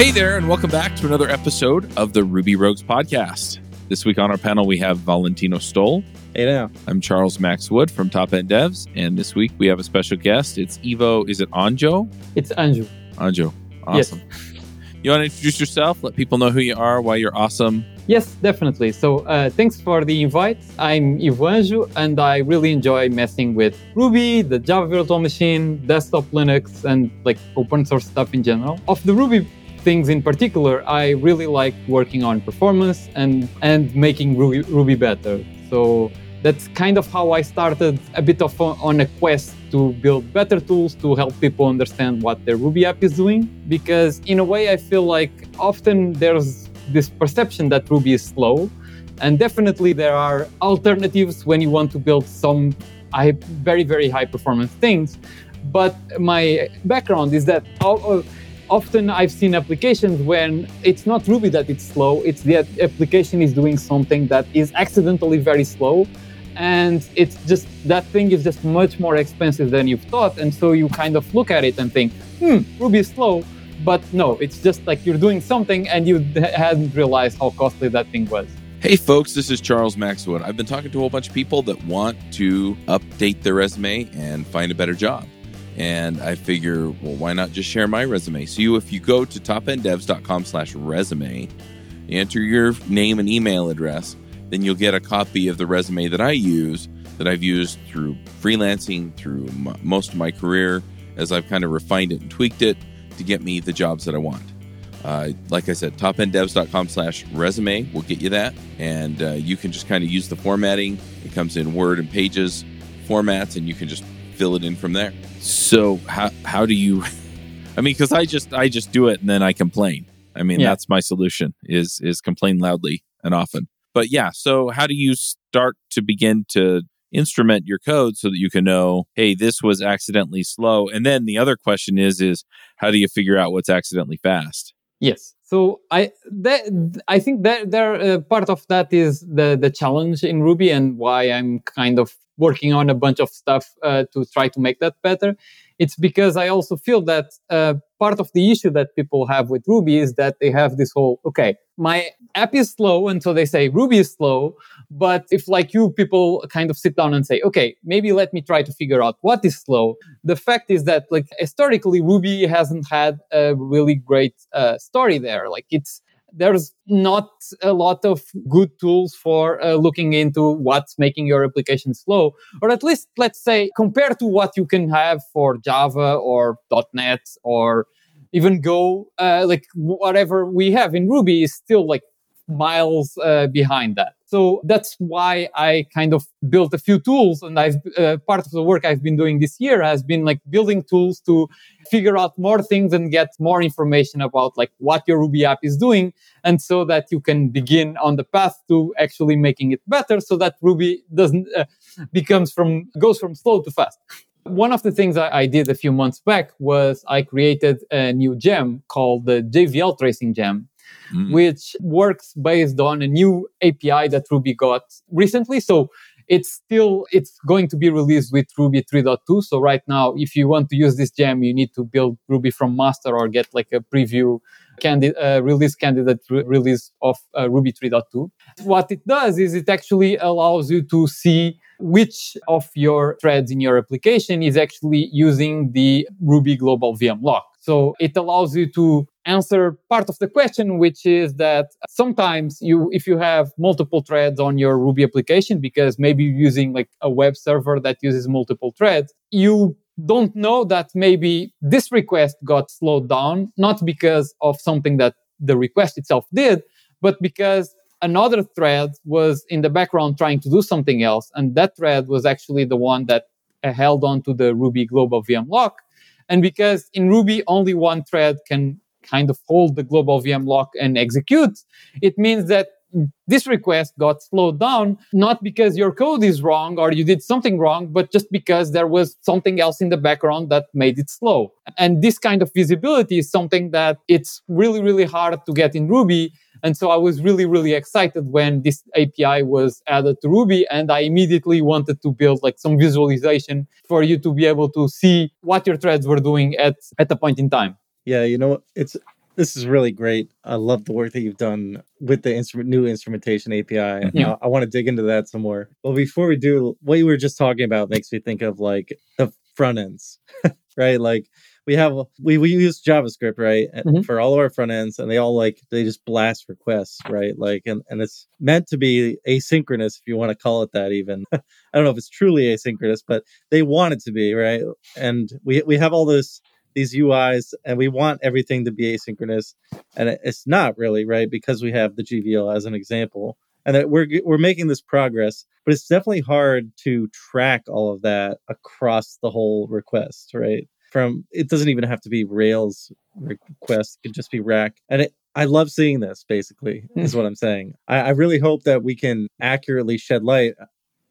Hey there, and welcome back to another episode of the Ruby Rogues podcast. This week on our panel, we have Valentino Stoll. Hey now. I'm Charles Max Wood from Top End Devs, and this week we have a special guest. It's Ivo. Is it Anjo? It's Anju. Anjo. Awesome. You want to introduce yourself? Let people know who you are, why you're awesome. Yes, definitely. So uh, thanks for the invite. I'm Ivo Anjo, and I really enjoy messing with Ruby, the Java Virtual Machine, desktop Linux, and like open source stuff in general. Of the Ruby things in particular, I really like working on performance and and making Ruby, Ruby better. So that's kind of how I started a bit of a, on a quest to build better tools to help people understand what their Ruby app is doing. Because in a way, I feel like often there's this perception that Ruby is slow, and definitely there are alternatives when you want to build some high, very very high performance things. But my background is that all, often I've seen applications when it's not Ruby that it's slow, it's the application is doing something that is accidentally very slow. And it's just that thing is just much more expensive than you've thought. And so you kind of look at it and think, hmm, Ruby is slow. But no, it's just like you're doing something and you hadn't realized how costly that thing was. Hey, folks, this is Charles Maxwood. I've been talking to a whole bunch of people that want to update their resume and find a better job. And I figure, well, why not just share my resume? So you, if you go to topenddevs.com slash resume, enter your name and email address, then you'll get a copy of the resume that I use, that I've used through freelancing, through most of my career, as I've kind of refined it and tweaked it to get me the jobs that I want. Uh, like I said, topenddevs.com slash resume will get you that. And uh, you can just kind of use the formatting. It comes in Word and Pages formats, and you can just fill it in from there. So how how do you? I mean, because I just I just do it and then I complain. I mean, Yeah. that's my solution is is complain loudly and often. But yeah, so how do you start to begin to instrument your code so that you can know, hey, this was accidentally slow? And then the other question is is how do you figure out what's accidentally fast? Yes. So I that I think that there uh, part of that is the the challenge in Ruby and why I'm kind of working on a bunch of stuff uh, to try to make that better. It's because I also feel that uh, part of the issue that people have with Ruby is that they have this whole okay, my app is slow, and so they say Ruby is slow. But if like you people kind of sit down and say, okay, maybe let me try to figure out what is slow. The fact is that like historically Ruby hasn't had a really great uh, story there. Like it's there's not a lot of good tools for uh, looking into what's making your application slow, or at least let's say compared to what you can have for Java or .NET or even Go, uh, like whatever we have in Ruby is still like miles uh, behind that. So that's why I kind of built a few tools, and I've uh, part of the work I've been doing this year has been like building tools to figure out more things and get more information about like what your Ruby app is doing, and so that you can begin on the path to actually making it better, so that Ruby doesn't uh, becomes from goes from slow to fast. One of the things I, I did a few months back was I created a new gem called the GVL tracing gem, Mm. which works based on a new API that Ruby got recently. So it's still it's going to be released with Ruby 3.2. So right now, if you want to use this gem, you need to build Ruby from master or get like a preview uh, release candidate re- release of uh, Ruby 3.2. What it does is it actually allows you to see which of your threads in your application is actually using the Ruby global VM lock. So it allows you to answer part of the question, which is that sometimes you, if you have multiple threads on your Ruby application, because maybe you're using like a web server that uses multiple threads, you don't know that maybe this request got slowed down, not because of something that the request itself did, but because another thread was in the background trying to do something else. And that thread was actually the one that held on to the Ruby global VM lock. And because in Ruby, only one thread can kind of hold the global VM lock and execute, it means that this request got slowed down, not because your code is wrong or you did something wrong, but just because there was something else in the background that made it slow. And this kind of visibility is something that it's really, really hard to get in Ruby. And so I was really, really excited when this API was added to Ruby. And I immediately wanted to build like some visualization for you to be able to see what your threads were doing at, at a point in time. Yeah, you know, it's This is really great. I love the work that you've done with the instrument, new instrumentation API. Yeah. I, I want to dig into that some more. But before we do, what you were just talking about makes me think of like the front ends, right? Like we have we, we use javascript right Mhm. for all of our front ends and they all like they just blast requests right like and, and it's meant to be asynchronous if you want to call it that even i don't know if it's truly asynchronous but they want it to be right and we we have all this these uis and we want everything to be asynchronous and it's not really right because we have the gvl as an example and that we're we're making this progress but it's definitely hard to track all of that across the whole request right? From it doesn't even have to be rails request it could just be rack and it i love seeing this basically hmm. is what i'm saying. I, I really hope that we can accurately shed light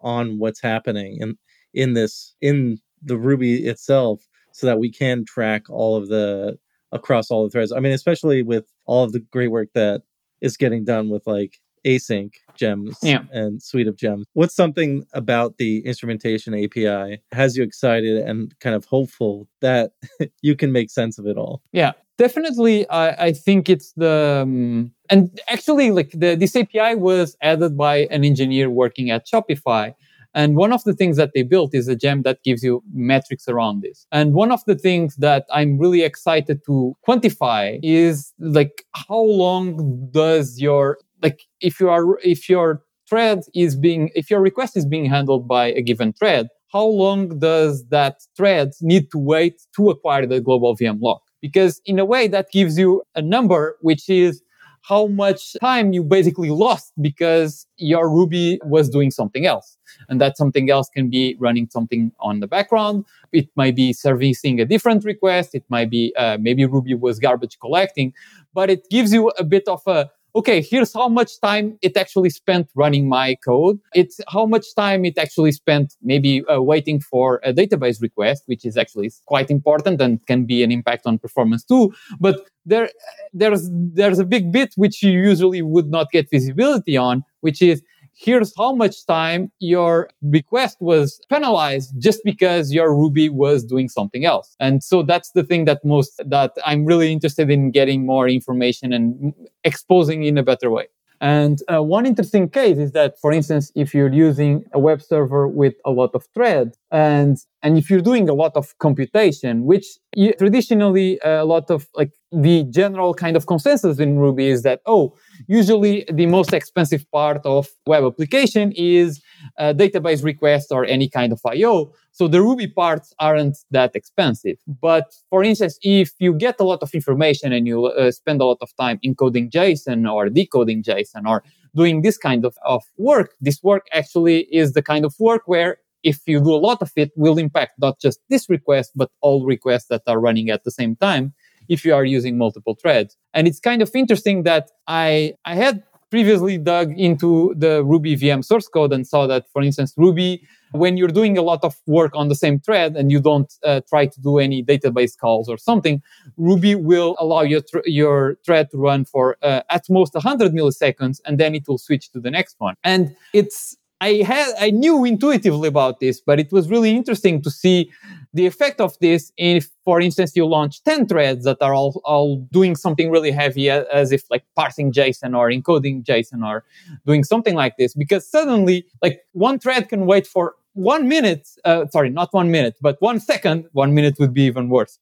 on what's happening in in this in the ruby itself so that we can track all of the across all the threads i mean especially with all of the great work that is getting done with like async gems Yeah. and suite of gems what's something about the instrumentation api has you excited and kind of hopeful that you can make sense of it all Yeah, definitely. I, I think it's the um, and actually like the this API was added by an engineer working at Shopify. And one of the things that they built is a gem that gives you metrics around this. And one of the things that I'm really excited to quantify is like how long does your like if you are if your thread is being if your request is being handled by a given thread, how long does that thread need to wait to acquire the global VM lock? Because in a way that gives you a number which is how much time you basically lost because your Ruby was doing something else. And that something else can be running something on the background. It might be servicing a different request. It might be uh, maybe Ruby was garbage collecting, but it gives you a bit of a okay, here's how much time it actually spent running my code. It's how much time it actually spent maybe uh, waiting for a database request, which is actually quite important and can be an impact on performance too. But there, there's, there's a big bit which you usually would not get visibility on, which is here's how much time your request was penalized just because your Ruby was doing something else. And so that's the thing that most that I'm really interested in getting more information and exposing in a better way. And uh, one interesting case is that, for instance, if you're using a web server with a lot of threads, and and if you're doing a lot of computation, which you, traditionally a lot of like the general kind of consensus in Ruby is that oh, usually the most expensive part of web application is a database request or any kind of I/O. So the Ruby parts aren't that expensive. But for instance, if you get a lot of information and you uh, spend a lot of time encoding JSON or decoding JSON or doing this kind of, of work, this work actually is the kind of work where if you do a lot of it will impact not just this request, but all requests that are running at the same time if you are using multiple threads. And it's kind of interesting that I, I had previously dug into the Ruby VM source code and saw that, for instance, Ruby, when you're doing a lot of work on the same thread and you don't uh, try to do any database calls or something, Ruby will allow your, your thread to run for uh, at most 100 milliseconds and then it will switch to the next one. And it's I had I knew intuitively about this, but it was really interesting to see the effect of this if, for instance, you launch 10 threads that are all, all doing something really heavy, as if like parsing JSON or encoding JSON or doing something like this, because suddenly, like one thread can wait for one minute, uh, sorry, not one minute, but one second, one minute would be even worse,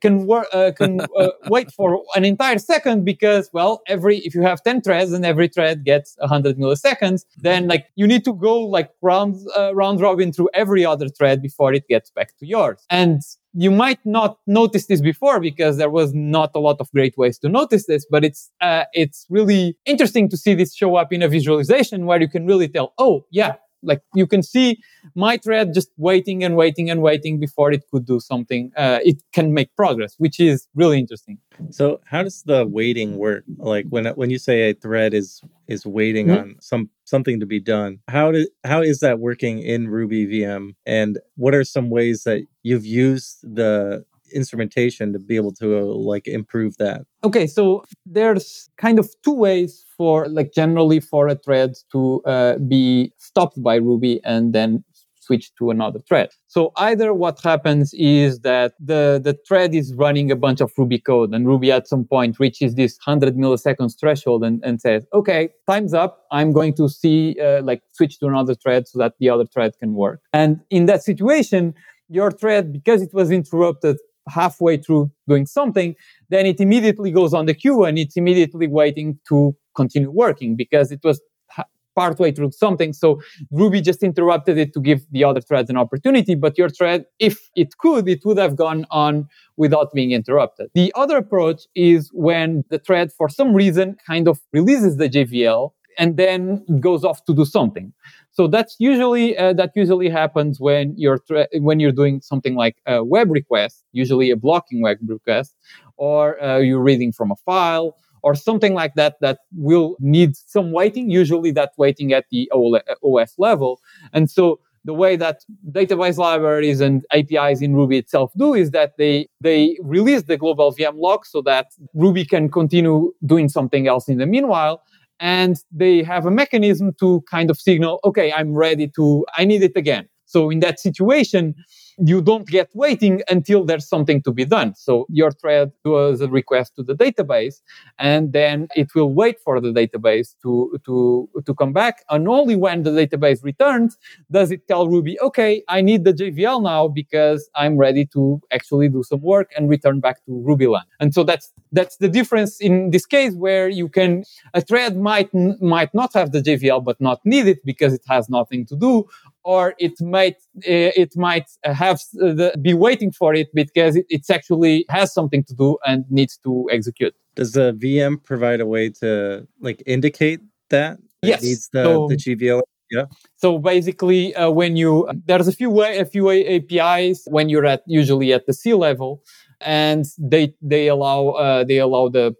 can, wor- uh, can uh, wait for an entire second because, well, every, if you have 10 threads and every thread gets 100 milliseconds, then like you need to go like round, uh, round robin through every other thread before it gets back to yours. And you might not notice this before because there was not a lot of great ways to notice this, but it's uh, it's really interesting to see this show up in a visualization where you can really tell, oh yeah, like you can see my thread just waiting and waiting and waiting before it could do something. Uh, it can make progress, which is really interesting. So how does the waiting work? Like when when you say a thread is is waiting Mhm. on some something to be done, how do how is that working in Ruby VM? And what are some ways that you've used the instrumentation to be able to uh, like improve that? Okay, so there's kind of two ways for like generally for a thread to uh, be stopped by Ruby and then switch to another thread. So either what happens is that the, the thread is running a bunch of Ruby code and Ruby at some point reaches this 100 milliseconds threshold and, and says, okay, time's up. I'm going to see, uh, like switch to another thread so that the other thread can work. And in that situation, your thread, because it was interrupted halfway through doing something, then it immediately goes on the queue and it's immediately waiting to continue working because it was partway through something. So Ruby just interrupted it to give the other threads an opportunity. But your thread, if it could, it would have gone on without being interrupted. The other approach is when the thread, for some reason, kind of releases the GVL and then goes off to do something. So that's usually uh, that usually happens when you're thre- when you're doing something like a web request, usually a blocking web request, or uh, you're reading from a file, or something like that that will need some waiting, usually that waiting at the OS level. And so the way that database libraries and APIs in Ruby itself do is that they, they release the global VM lock so that Ruby can continue doing something else in the meanwhile. And they have a mechanism to kind of signal, okay, I'm ready to, I need it again. So in that situation, you don't get waiting until there's something to be done. So your thread does a request to the database and then it will wait for the database to, to, to come back. And only when the database returns does it tell Ruby, okay, I need the GVL now because I'm ready to actually do some work and return back to Rubyland. And so that's, that's the difference in this case where you can, a thread might, might not have the GVL, but not need it because it has nothing to do or it might uh, it might have uh, the, be waiting for it because it it's actually has something to do and needs to execute. Does the VM provide a way to like indicate that? Yes. It needs the, so, the GVL. Yeah. So basically, uh, when you there's a few way, a few APIs when you're at usually at the C level, and they they allow uh, they allow the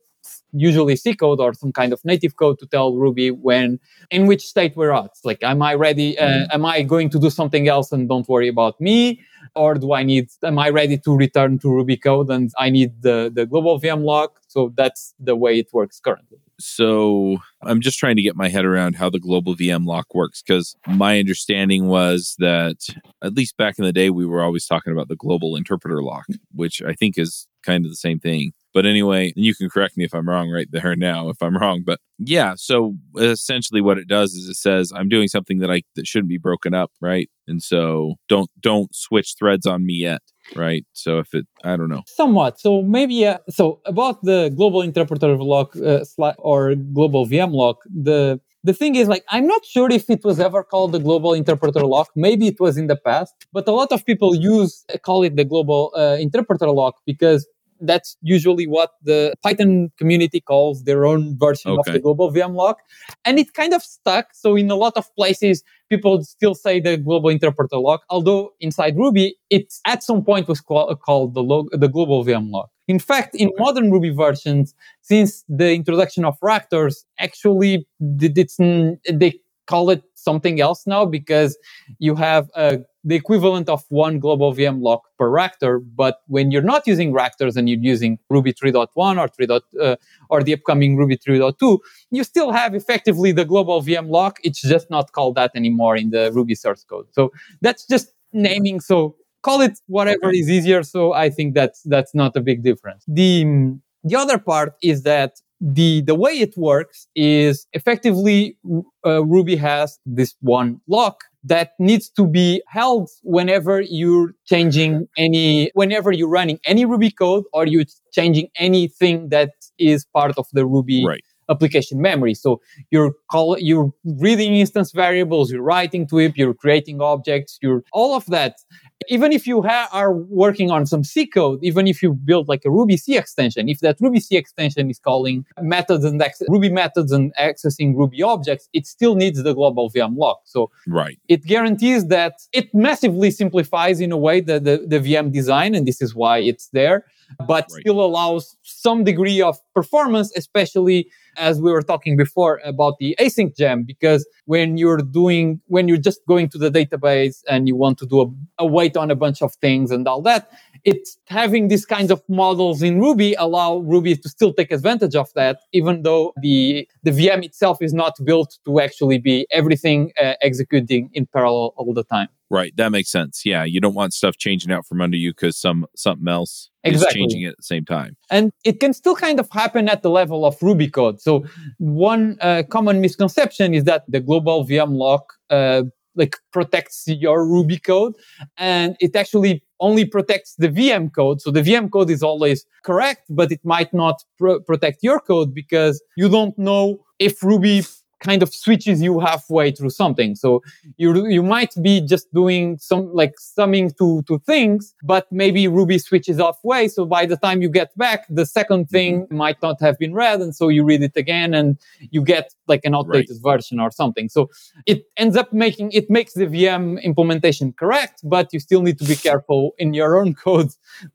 usually C code or some kind of native code to tell Ruby when, in which state we're at. Like, am I ready? Uh, mm-hmm. am I going to do something else and don't worry about me? Or do I need, am I ready to return to Ruby code and I need the, the global VM lock? So that's the way it works currently. So I'm just trying to get my head around how the global VM lock works because my understanding was that at least back in the day, we were always talking about the global interpreter lock, which I think is kind of the same thing. But anyway, you can correct me if I'm wrong right there now if I'm wrong. But yeah, so essentially what it does is it says I'm doing something that I that shouldn't be broken up, right? And so don't don't switch threads on me yet, right? So if it I don't know. Somewhat. So maybe uh, so about the global interpreter lock uh, or global VM lock, the the thing is like i'm not sure if it was ever called the global interpreter lock maybe it was in the past but a lot of people use call it the global uh, interpreter lock because that's usually what the Python community calls their own version okay. of the global VM lock. And it kind of stuck. So in a lot of places, people still say the global interpreter lock, although inside Ruby, it at some point was called, called the, log, the global VM lock. In fact, in modern Ruby versions, since the introduction of Ractors, actually, it's, they call it something else now because you have uh, the equivalent of one global VM lock per Ractor. But when you're not using Ractors and you're using Ruby 3.1 or 3. Uh, or the upcoming Ruby 3.2, you still have effectively the global VM lock. It's just not called that anymore in the Ruby source code. So that's just naming. So call it whatever is easier. So I think that's that's not a big difference. The the other part is that the the way it works is effectively uh, Ruby has this one lock that needs to be held whenever you're changing any whenever you're running any Ruby code or you're changing anything that is part of the Ruby right application memory. So you're call, you're reading instance variables, you're writing to it, you're creating objects, you're all of that. Even if you ha- are working on some C code, even if you build like a Ruby C extension, if that Ruby C extension is calling methods and ex- Ruby methods and accessing Ruby objects, it still needs the global VM lock. So right. it guarantees that it massively simplifies in a way the, the, the VM design, and this is why it's there, but right. still allows some degree of performance, especially as we were talking before about the async gem, because when you're doing, when you're just going to the database and you want to do a, a wait on a bunch of things and all that, it's having these kinds of models in Ruby allow Ruby to still take advantage of that, even though the, the VM itself is not built to actually be everything uh, executing in parallel all the time. Right, that makes sense. Yeah, you don't want stuff changing out from under you because some something else Exactly. is changing it at the same time. and it can still kind of happen at the level of Ruby code. So one uh, common misconception is that the global VM lock uh, like protects your Ruby code, and it actually only protects the VM code. So the VM code is always correct, but it might not pro- protect your code because you don't know if Ruby kind of switches you halfway through something. So you you might be just doing some like summing to to things, but maybe Ruby switches halfway. So by the time you get back, the second mm-hmm. thing might not have been read, and so you read it again, and you get like an outdated version or something. So it ends up making it makes the VM implementation correct, but you still need to be careful in your own code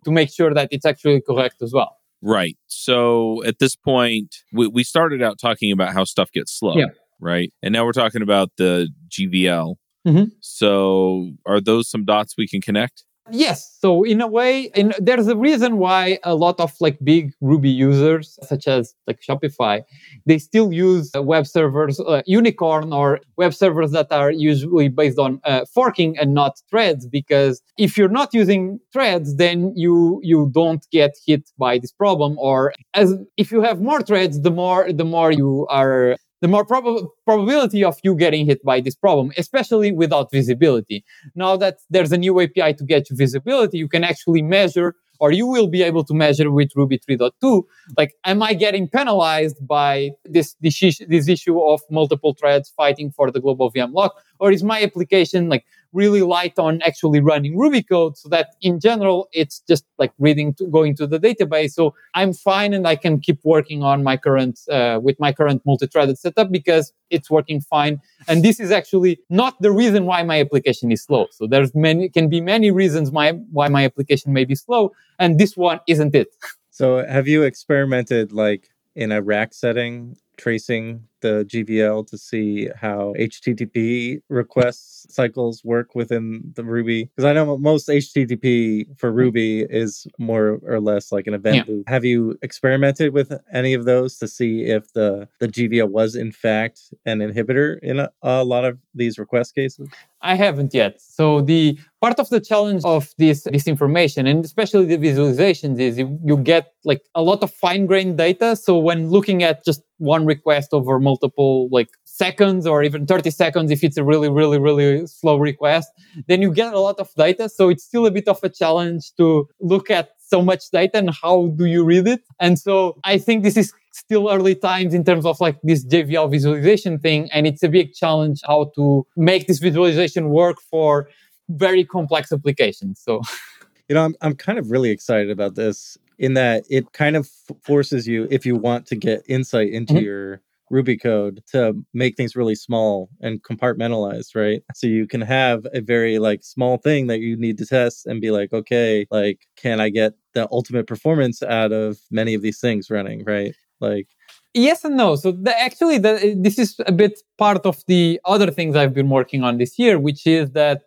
to make sure that it's actually correct as well. Right. So at this point, we, we started out talking about how stuff gets slow. Yeah. Right. And now we're talking about the GVL. Mhm. So are those some dots we can connect? Yes. So in a way, in, there's a reason why a lot of like big Ruby users, such as like Shopify, they still use uh, web servers, uh, Unicorn or web servers that are usually based on uh, forking and not threads. Because if you're not using threads, then you you don't get hit by this problem. Or as if you have more threads, the more the more you are the more prob- probability of you getting hit by this problem, especially without visibility. Now that there's a new API to get you visibility, you can actually measure, or you will be able to measure with Ruby 3.2, like, am I getting penalized by this, this, this issue of multiple threads fighting for the global VM lock? Or is my application like really light on actually running Ruby code so that in general, it's just like reading, to, going to the database. So I'm fine and I can keep working on my current, uh, with my current multi-threaded setup because it's working fine. And this is actually not the reason why my application is slow. So there's many, can be many reasons my, why my application may be slow. And this one isn't it. So have you experimented like in a rack setting tracing the GVL to see how HTTP request cycles work within the Ruby? Because I know most HTTP for mm-hmm. Ruby is more or less like an event Yeah. loop. Have you experimented with any of those to see if the the GVL was in fact an inhibitor in a, a lot of these request cases? I haven't yet. So the part of the challenge of this this information and especially the visualizations is you, you get like a lot of fine grained data. So when looking at just one request over multiple like seconds or even 30 seconds if it's a really really really slow request then you get a lot of data so it's still a bit of a challenge to look at so much data and how do you read it and so i think this is still early times in terms of like this GVL visualization thing. And it's a big challenge how to make this visualization work for very complex applications. So You know, I'm I'm kind of really excited about this in that it kind of forces you, if you want to get insight into Mhm. your Ruby code, to make things really small and compartmentalized, right? So you can have a very like small thing that you need to test and be like, okay, like can I get the ultimate performance out of many of these things running, right? Like yes and no. So the, actually, the, this is a bit part of the other things I've been working on this year, which is that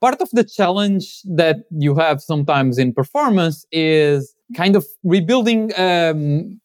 part of the challenge that you have sometimes in performance is kind of rebuilding um,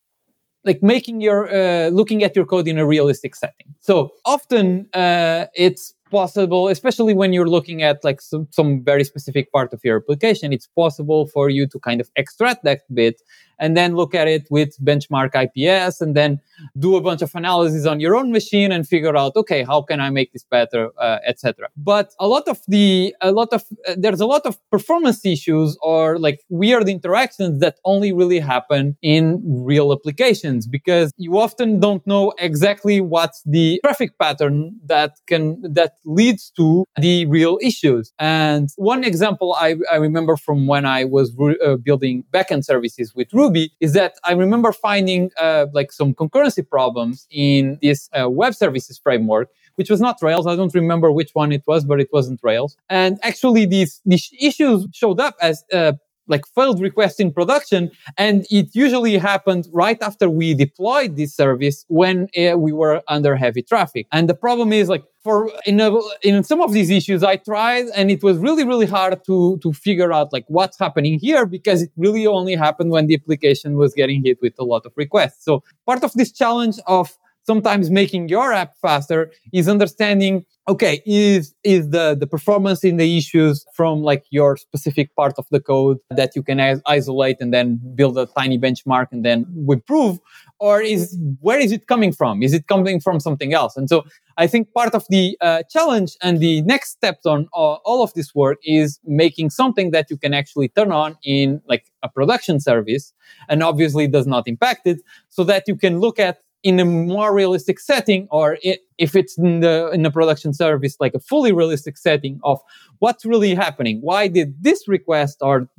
like making your uh, looking at your code in a realistic setting. So often uh, it's possible especially when you're looking at like some, some very specific part of your application it's possible for you to kind of extract that bit and then look at it with benchmark ips and then do a bunch of analysis on your own machine and figure out okay how can i make this better uh, etc but a lot of the a lot of uh, there's a lot of performance issues or like weird interactions that only really happen in real applications because you often don't know exactly what's the traffic pattern that can that leads to the real issues. And one example i, I remember from when i was re- uh, building backend services with ruby is that i remember finding uh, like some concurrency problems in this uh, web services framework which was not Rails. I don't remember which one it was, but it wasn't Rails. And actually, these these issues showed up as uh, like failed requests in production, and it usually happened right after we deployed this service when uh, we were under heavy traffic. And the problem is like for in a, in some of these issues, I tried, and it was really really hard to to figure out like what's happening here because it really only happened when the application was getting hit with a lot of requests. So part of this challenge of sometimes making your app faster is understanding okay is is the the performance in the issues from like your specific part of the code that you can isolate and then build a tiny benchmark and then improve or is where is it coming from? Is it coming from something else? And so i think part of the uh, challenge and the next steps on uh, all of this work is making something that you can actually turn on in like a production service and obviously does not impact it so that you can look at in a more realistic setting or if it's in the in a production service like a fully realistic setting of what's really happening. Why did this request or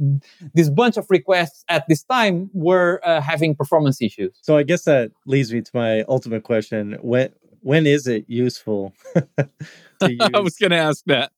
this bunch of requests at this time were uh, having performance issues? So i guess that leads me to my ultimate question. When when is it useful i was going to ask that.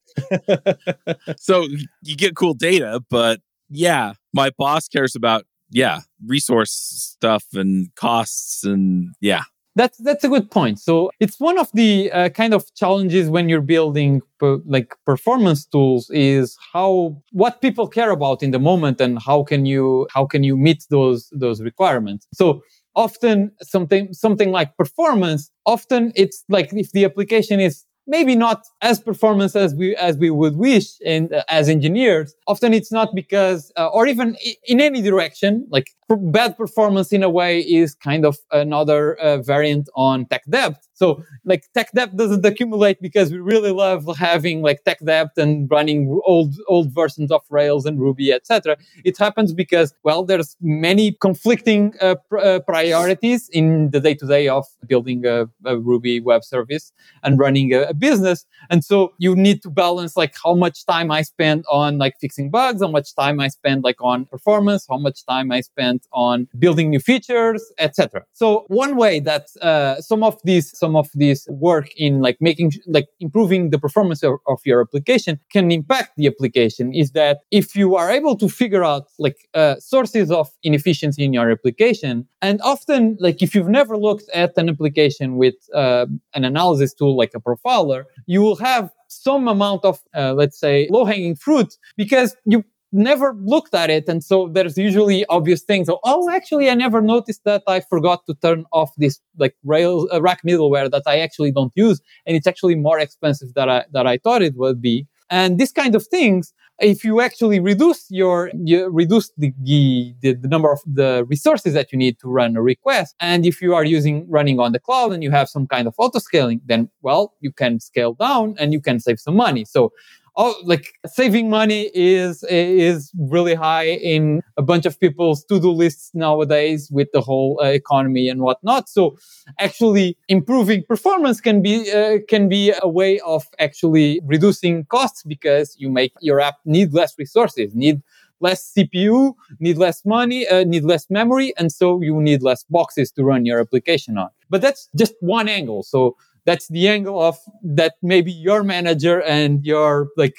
So you get cool data but yeah my boss cares about yeah, resource stuff and costs and yeah. That's that's a good point. So it's one of the uh, kind of challenges when you're building per, like performance tools is how what people care about in the moment and how can you how can you meet those those requirements. So often something something like performance often it's like if the application is maybe not as performance as we as we would wish and uh, as engineers. Often it's not because uh, or even in any direction like bad performance in a way is kind of another uh, variant on tech debt so like tech debt doesn't accumulate because we really love having like tech debt and running old old versions of Rails and Ruby, etc. It happens because well, there's many conflicting uh, pr- uh, priorities in the day to day of building a, a, Ruby web service and running a, a, business, and so you need to balance like how much time I spend on like fixing bugs, how much time I spend like on performance, how much time I spend on building new features, etc. So one way that uh, some of these some of this work in like making like improving the performance of, of, your application can impact the application is that if you are able to figure out like uh, sources of inefficiency in your application and often like if you've never looked at an application with uh, an analysis tool like a profiler you will have some amount of uh, let's say low hanging fruit because you never looked at it. And so there's usually obvious things. Oh, actually, I never noticed that I forgot to turn off this like rail uh, rack middleware that I actually don't use. And it's actually more expensive than I, that I thought it would be. And this kind of things, if you actually reduce your, you reduce the, the, the number of the resources that you need to run a request. And if you are using running on the cloud and you have some kind of auto scaling, then well, you can scale down and you can save some money. So oh, like saving money is is really high in a bunch of people's to-do lists nowadays with the whole uh, economy and whatnot. So actually improving performance can be uh, can be a way of actually reducing costs because you make your app need less resources, need less CPU, need less money, uh, need less memory, and so you need less boxes to run your application on. But that's just one angle. So that's the angle of that maybe your manager and your like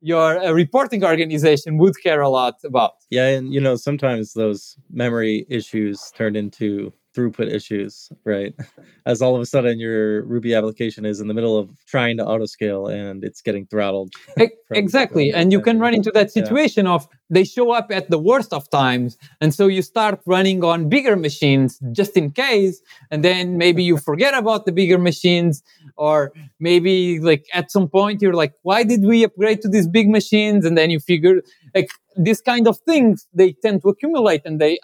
your uh, reporting organization would care a lot about. Yeah and you know sometimes those memory issues turn into throughput issues, right? As all of a sudden your Ruby application is in the middle of trying to autoscale and it's getting throttled. exactly. From and you can run into that situation yeah. of they show up at the worst of times. And so you start running on bigger machines just in case. And then maybe you forget about the bigger machines. Or maybe like at some point you're like, why did we upgrade to these big machines? And then you figure like these kind of things they tend to accumulate and they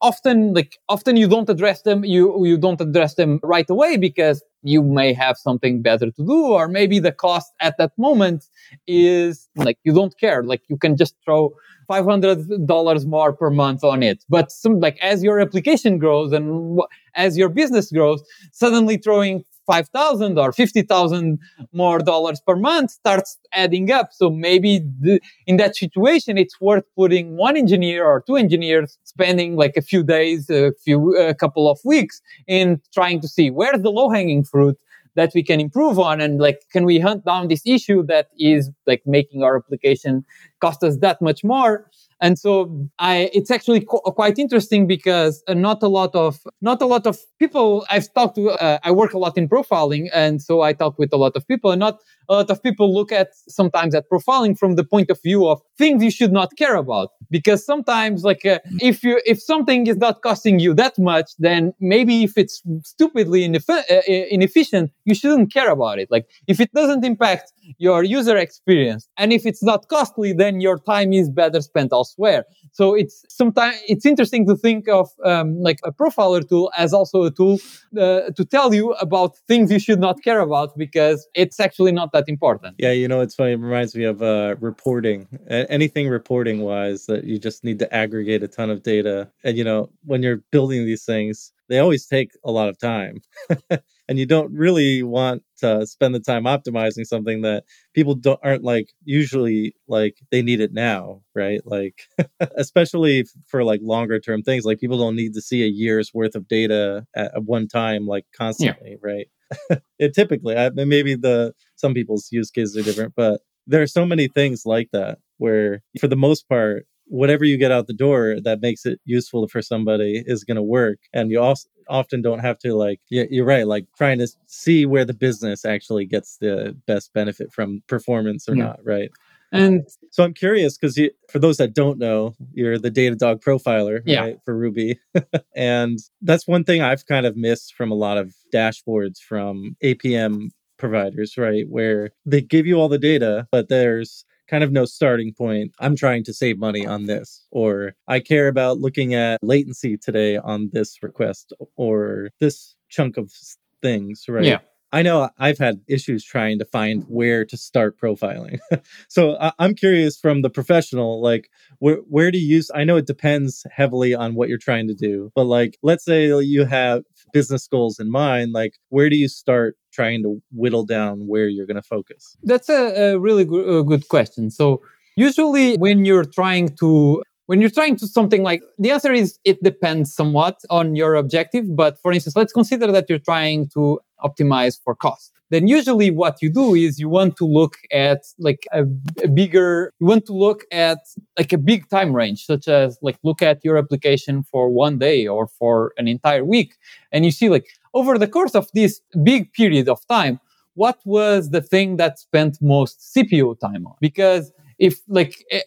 often like often you don't address them you you don't address them right away because you may have something better to do or maybe the cost at that moment is like you don't care. Like you can just throw $500 more per month on it. But some like as your application grows and as your business grows suddenly throwing 5,000 or 50,000 more dollars per month starts adding up. So maybe the, in that situation, it's worth putting one engineer or two engineers spending like a few days, a few, a couple of weeks in trying to see where's the low hanging fruit that we can improve on and like can we hunt down this issue that is like making our application cost us that much more and so I, it's actually qu- quite interesting because uh, not a lot of, not a lot of people I've talked to, uh, I work a lot in profiling. And so I talk with a lot of people and not a lot of people look at sometimes at profiling from the point of view of things you should not care about. because sometimes like uh, if you if something is not costing you that much then maybe if it's stupidly ineff- uh, inefficient you shouldn't care about it like if it doesn't impact your user experience and if it's not costly then your time is better spent elsewhere. So it's sometimes it's interesting to think of um, like a profiler tool as also a tool uh, to tell you about things you should not care about because it's actually not that important. Yeah you know it's funny it reminds me of uh, reporting anything reporting wise that you just need to aggregate a ton of data. And you know when you're building these things they always take a lot of time and you don't really want to spend the time optimizing something that people don't aren't like usually like they need it now right like especially for like longer term things like people don't need to see a year's worth of data at, one time like constantly yeah. right it typically I, maybe the some people's use cases are different but there are so many things like that where for the most part whatever you get out the door that makes it useful for somebody is going to work and you also often don't have to like you're right like trying to see where the business actually gets the best benefit from performance or yeah. not right and so i'm curious because for those that don't know you're the datadog profiler yeah. right, for ruby and that's one thing i've kind of missed from a lot of dashboards from apm providers right where they give you all the data but there's kind of no starting point. I'm trying to save money on this, or I care about looking at latency today on this request, or this chunk of things, right? Yeah. I know I've had issues trying to find where to start profiling. so I- am curious from the professional, like where where do you? I know it depends heavily on what you're trying to do, but like let's say you have business goals in mind, like where do you start trying to whittle down where you're going to focus? That's a, a really good, good question. So usually when you're trying to when you're trying to something like the answer is it depends somewhat on your objective but for instance let's consider that you're trying to optimize for cost then usually what you do is you want to look at like a, a, bigger you want to look at like a big time range such as like look at your application for one day or for an entire week and you see like over the course of this big period of time what was the thing that spent most cpu time on because if like eh,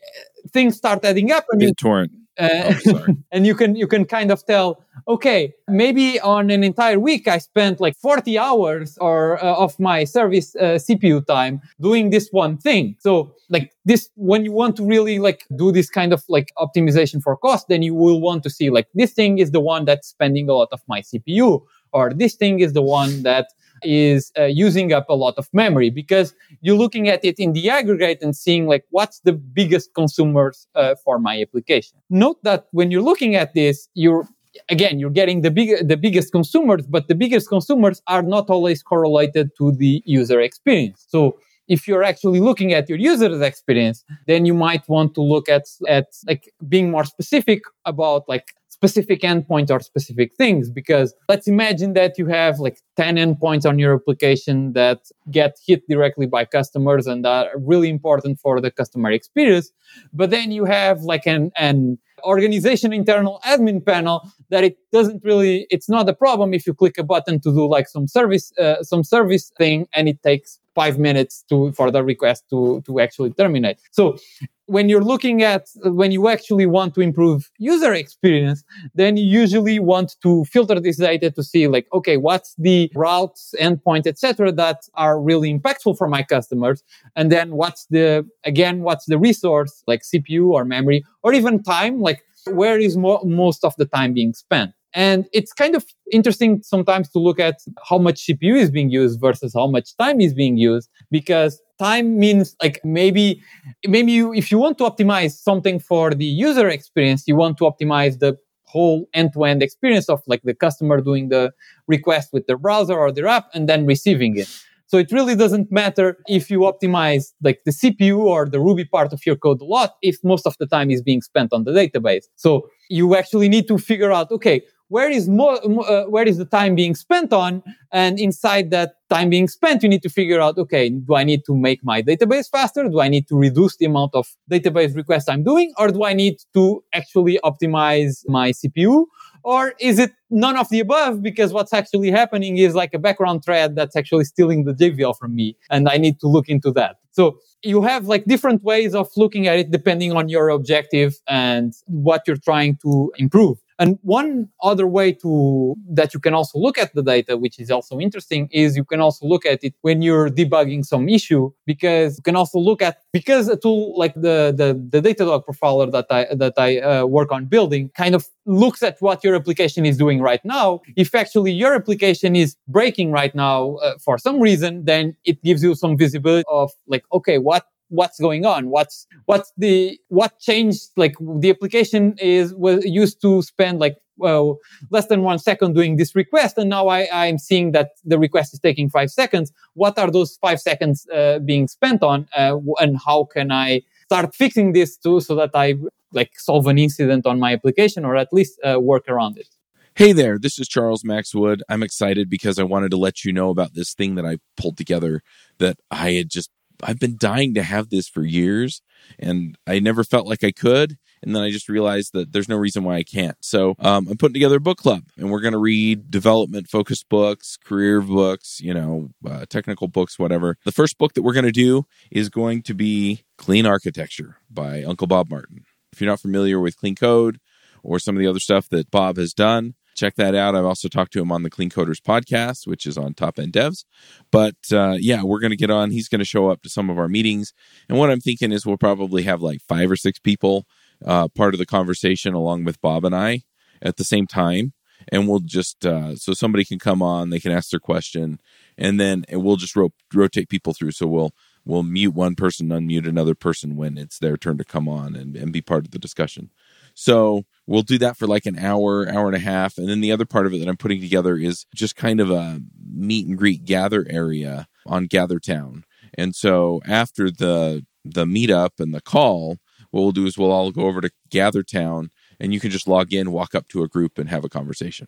things start adding up and BitTorrent. Uh, oh, and you can you can kind of tell okay maybe on an entire week i spent like 40 hours or uh, of my service uh, cpu time doing this one thing. So like this when you want to really like do this kind of like optimization for cost then you will want to see like this thing is the one that's spending a lot of my cpu or this thing is the one that is uh, using up a lot of memory because you're looking at it in the aggregate and seeing like what's the biggest consumers uh, for my application. Note that when you're looking at this, you're again you're getting the big the biggest consumers, but the biggest consumers are not always correlated to the user experience. So if you're actually looking at your user's experience, then you might want to look at at like being more specific about like specific endpoint or specific things because let's imagine that you have like 10 endpoints on your application that get hit directly by customers and are really important for the customer experience but then you have like an an organization internal admin panel that it doesn't really it's not a problem if you click a button to do like some service uh, some service thing and it takes five minutes to for the request to to actually terminate. So when you're looking at when you actually want to improve user experience then you usually want to filter this data to see like okay what's the routes endpoint etc that are really impactful for my customers? And then what's the again what's the resource like cpu or memory or even time? Like where is mo- most of the time being spent and it's kind of interesting sometimes to look at how much CPU is being used versus how much time is being used because time means like maybe maybe you if you want to optimize something for the user experience you want to optimize the whole end-to-end experience of like the customer doing the request with their browser or their app and then receiving it so it really doesn't matter if you optimize like the CPU or the Ruby part of your code a lot if most of the time is being spent on the database. So you actually need to figure out, okay, where is more, uh, where is the time being spent on and inside that time being spent you need to figure out okay do i need to make my database faster do i need to reduce the amount of database requests i'm doing or do i need to actually optimize my cpu Or is it none of the above? Because what's actually happening is like a background thread that's actually stealing the GVL from me. And I need to look into that. So you have like different ways of looking at it depending on your objective and what you're trying to improve. And one other way to that you can also look at the data, which is also interesting, is you can also look at it when you're debugging some issue because you can also look at because a tool like the the, the Datadog profiler that I that I uh, work on building kind of looks at what your application is doing right now. If actually your application is breaking right now uh, for some reason, then it gives you some visibility of like, okay, what what's going on? What's what's the what changed? Like the application is was used to spend like well less than one second doing this request and now I, i'm seeing that the request is taking five seconds. What are those five seconds uh, being spent on uh, and how can i start fixing this too so that i like solve an incident on my application or at least uh, work around it? Hey there, this is Charles Max Wood. I'm excited because I wanted to let you know about this thing that I pulled together that I had just I've been dying to have this for years and I never felt like I could. And then I just realized that there's no reason why I can't. So um, I'm putting together a book club and we're going to read development focused books, career books, you know, uh, technical books, whatever. The first book that we're going to do is going to be Clean Architecture by Uncle Bob Martin. If you're not familiar with Clean Code or some of the other stuff that Bob has done, check that out. I've also talked to him on the Clean Coders podcast, which is on Top End Devs. But uh, yeah, we're going to get on. He's going to show up to some of our meetings. And what I'm thinking is we'll probably have like five or six people uh, part of the conversation along with Bob and I at the same time. And we'll just, uh, so somebody can come on, they can ask their question, and then we'll just ro- rotate people through. So we'll, we'll mute one person, unmute another person when it's their turn to come on and, and be part of the discussion. So we'll do that for like an hour, hour and a half. And then the other part of it that I'm putting together is just kind of a meet and greet gather area on GatherTown. And so after the the meetup and the call, what we'll do is we'll all go over to GatherTown and you can just log in, walk up to a group and have a conversation.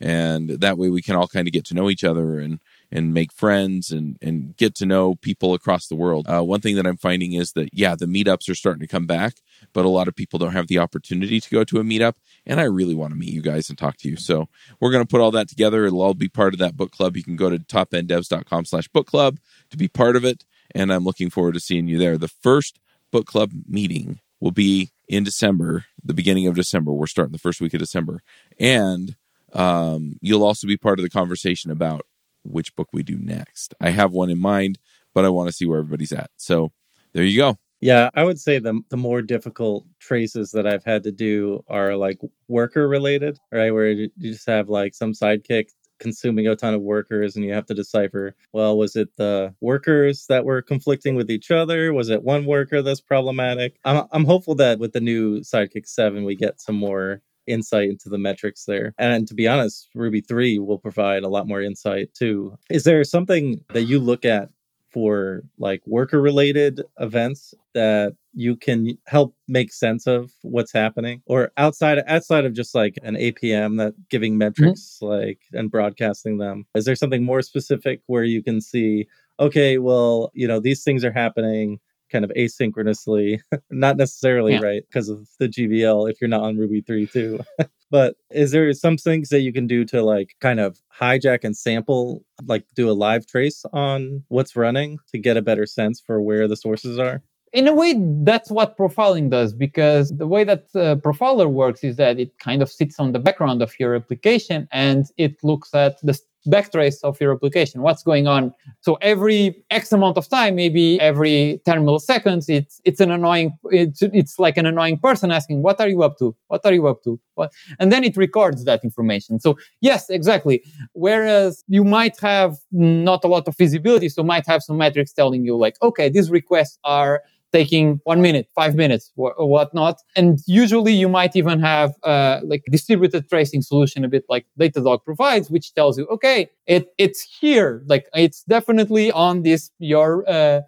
And that way we can all kind of get to know each other and and make friends and and get to know people across the world. Uh, one thing that I'm finding is that yeah, the meetups are starting to come back, but a lot of people don't have the opportunity to go to a meetup, and I really want to meet you guys and talk to you. So we're going to put all that together. It'll all be part of that book club. You can go to topenddevs.com/book club to be part of it, and I'm looking forward to seeing you there. The first book club meeting will be in December, the beginning of December. We're starting the first week of December, and um, you'll also be part of the conversation about which book we do next. I have one in mind, but I want to see where everybody's at. So there you go. Yeah, I would say the the more difficult traces that I've had to do are like worker related, right? Where you just have like some Sidekiq consuming a ton of workers and you have to decipher well was it the workers that were conflicting with each other was it one worker that's problematic i'm, I'm hopeful that with the new Sidekiq 7 we get some more insight into the metrics there. And to be honest, Ruby 3 will provide a lot more insight too. Is there something that you look at for like worker related events that you can help make sense of what's happening or outside outside of just like an apm that giving mm-hmm. metrics mm-hmm. like and broadcasting them is there something more specific where you can see okay well you know these things are happening kind of asynchronously, not necessarily yeah. right because of the GVL if you're not on Ruby 3 too. but is there some things that you can do to like kind of hijack and sample, like do a live trace on what's running to get a better sense for where the sources are? in a way that's what profiling does because the way that uh, profiler works is that it kind of sits on the background of your application and it looks at the backtrace of your application. What's going on? So every x amount of time maybe every 10 milliseconds it's it's an annoying it's, it's like an annoying person asking what are you up to? What are you up to? What? and then it records that information. So yes exactly. Whereas you might have not a lot of visibility so might have some metrics telling you like okay these requests are taking one minute, five minutes, or whatnot. And usually you might even have uh, like distributed tracing solution, a bit like Datadog provides, which tells you, okay, it it's here, like it's definitely on this your, uh,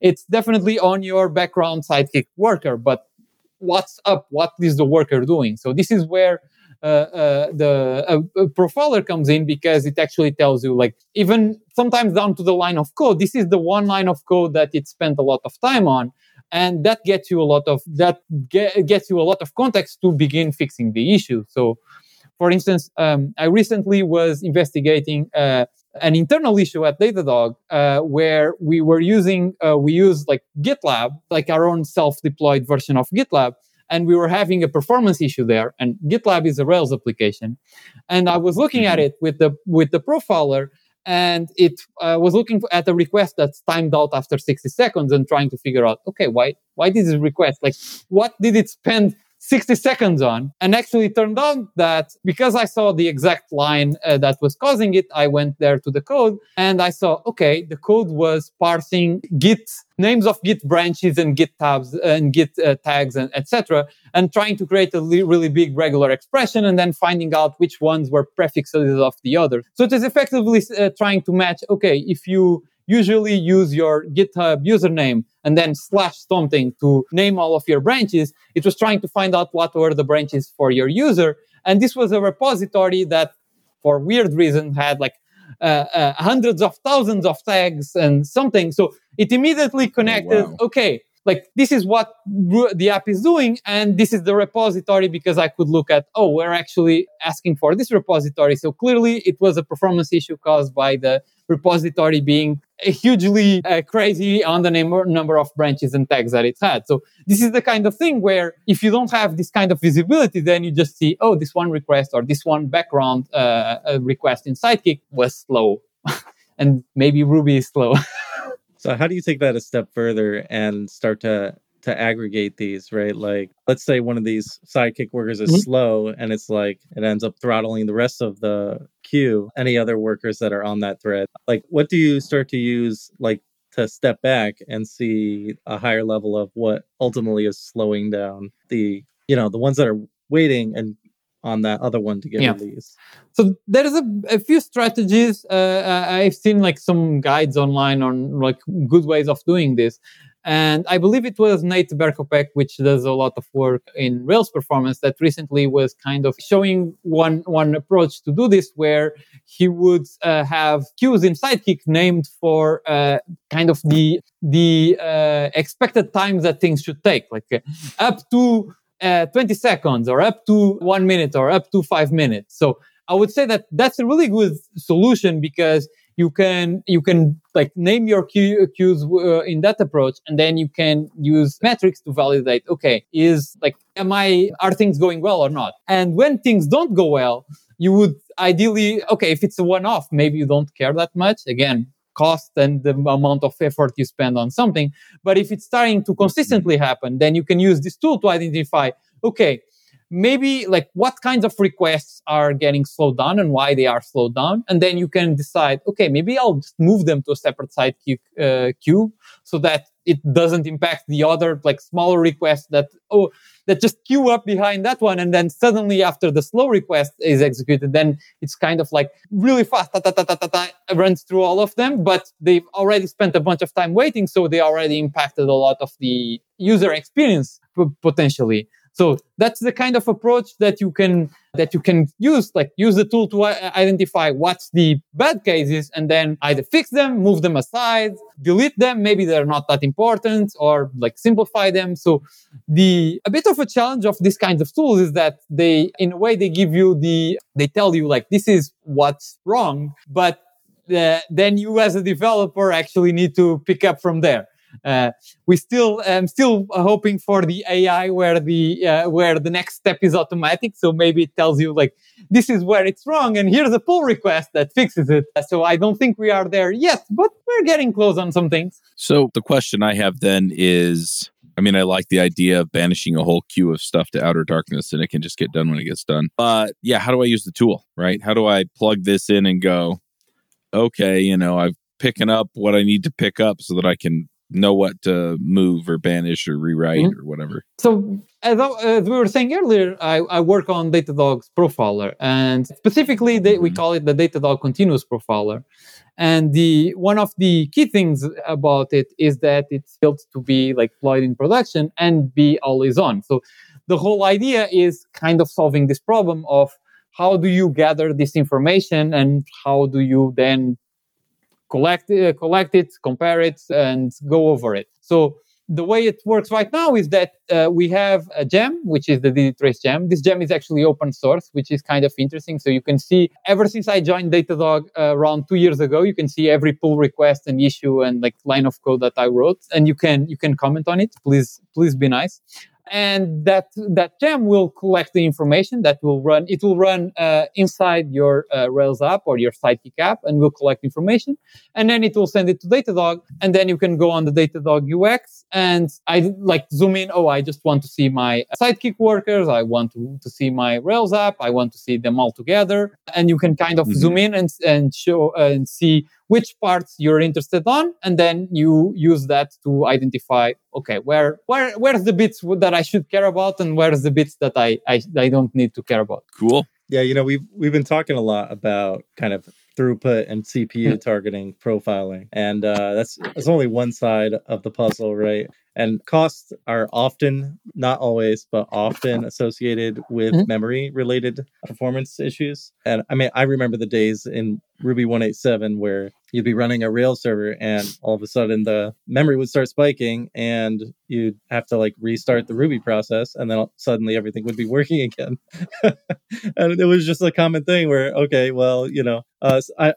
it's definitely on your background Sidekiq worker, but what's up? What is the worker doing? So this is where uh, uh, the uh, profiler comes in because it actually tells you like even sometimes down to the line of code this is the one line of code that it spent a lot of time on and that gets you a lot of that get, gets you a lot of context to begin fixing the issue so For instance, um, I recently was investigating uh, an internal issue at Datadog uh, where we were using, uh, we use like GitLab, like our own self-deployed version of GitLab. And we were having a performance issue there. And GitLab is a Rails application. And I was looking at mm-hmm. it with the, with the profiler and it uh, was looking at a request that's timed out after 60 seconds and trying to figure out, okay, why, why did this request? Like, what did it spend 60 seconds on. And actually turned out that because I saw the exact line uh, that was causing it, I went there to the code and I saw, okay, the code was parsing Git names of Git branches and Git tabs and Git uh, tags and etc. and trying to create a li- really big regular expression and then finding out which ones were prefixes of the other. So it is effectively uh, trying to match, okay, if you usually use your GitHub username and then slash something to name all of your branches. It was trying to find out what were the branches for your user. And this was a repository that, for weird reason, had like uh, uh, hundreds of thousands of tags and something. So it immediately connected, oh, wow. okay, like this is what the app is doing and this is the repository because i could look at oh we're actually asking for this repository so clearly it was a performance issue caused by the repository being hugely uh, crazy on the number, number of branches and tags that it had so this is the kind of thing where if you don't have this kind of visibility then you just see oh this one request or this one background uh, request in Sidekiq was slow and maybe ruby is slow So how do you take that a step further and start to to aggregate these, right? Like let's say one of these Sidekiq workers is mm-hmm. slow and it's like it ends up throttling the rest of the queue, any other workers that are on that thread. Like what do you start to use like to step back and see a higher level of what ultimately is slowing down the you know the ones that are waiting and on that other one to get yeah. released. So there's a, a few strategies. Uh, uh, I've seen like some guides online on like good ways of doing this. And I believe it was Nate Berkopec, which does a lot of work in Rails performance, that recently was kind of showing one one approach to do this, where he would uh, have queues in Sidekiq named for uh, kind of the the uh, expected times that things should take, like uh, up to uh, 20 seconds or up to one minute or up to five minutes. So I would say that that's a really good solution because you can you can like name your queues uh, in that approach and then you can use metrics to validate okay is like am i are things going well or not and when things don't go well you would ideally okay if it's a one off maybe you don't care that much again cost and the amount of effort you spend on something. But if it's starting to consistently happen, then you can use this tool to identify, okay, maybe like what kinds of requests are getting slowed down and why they are slowed down. And then you can decide, okay, maybe I'll just move them to a separate side queue, uh, queue so that it doesn't impact the other like smaller requests that, oh, that just queue up behind that one. And then suddenly after the slow request is executed, then it's kind of like really fast, ta, ta, ta, ta, ta, ta, runs through all of them, but they've already spent a bunch of time waiting. So they already impacted a lot of the user experience potentially. So that's the kind of approach that you can that you can use, like use the tool to identify what's the bad cases and then either fix them, move them aside, delete them. Maybe they're not that important or like simplify them. So the, a bit of a challenge of these kinds of tools is that they, in a way, they give you the, they tell you like, this is what's wrong, but uh, then you as a developer actually need to pick up from there. Uh, we still I'm still hoping for the AI where the uh, where the next step is automatic. So maybe it tells you like this is where it's wrong, and here's a pull request that fixes it. So I don't think we are there yet, but we're getting close on some things. So the question I have then is. I mean, I like the idea of banishing a whole queue of stuff to outer darkness and it can just get done when it gets done. But yeah, how do I use the tool, right? How do I plug this in and go, okay, you know, I've picking up what I need to pick up so that I can know what to move or banish or rewrite mm-hmm. or whatever. So as, as, we were saying earlier, I, I, work on Datadog's profiler, and specifically, they, we mm-hmm. call it the Datadog Continuous Profiler. And the one of the key things about it is that it's built to be like deployed in production and be always on. So the whole idea is kind of solving this problem of how do you gather this information and how do you then collect uh, collect it, compare it, and go over it. So the way it works right now is that uh, we have a gem, which is the DD gem. This gem is actually open source, which is kind of interesting. So you can see ever since I joined Datadog uh, around two years ago, you can see every pull request and issue and like line of code that I wrote, and you can you can comment on it. Please please be nice and that that gem will collect the information that will run it will run uh, inside your uh, rails app or your Sidekiq app and will collect information. And then it will send it to datadog. And then you can go on the datadog ux and i like zoom in. Oh i just want to see my Sidekiq workers. I want to, to see my rails app. I want to see them all together. And you can kind of mm-hmm. zoom in and, and show uh, and see which parts you're interested on. And then you use that to identify okay where where where's the bits that i should care about and where's the bits that i i, I don't need to care about cool yeah you know we've we've been talking a lot about kind of throughput and CPU hmm. targeting profiling. And uh, that's that's only one side of the puzzle, right? And costs are often, not always, but often associated with mm-hmm. memory related performance issues. And I mean, I remember the days in Ruby 187 where you'd be running a Rails server and all of a sudden the memory would start spiking and you'd have to like restart the Ruby process and then suddenly everything would be working again. and it was just a common thing where, okay, well, you know, uh, I,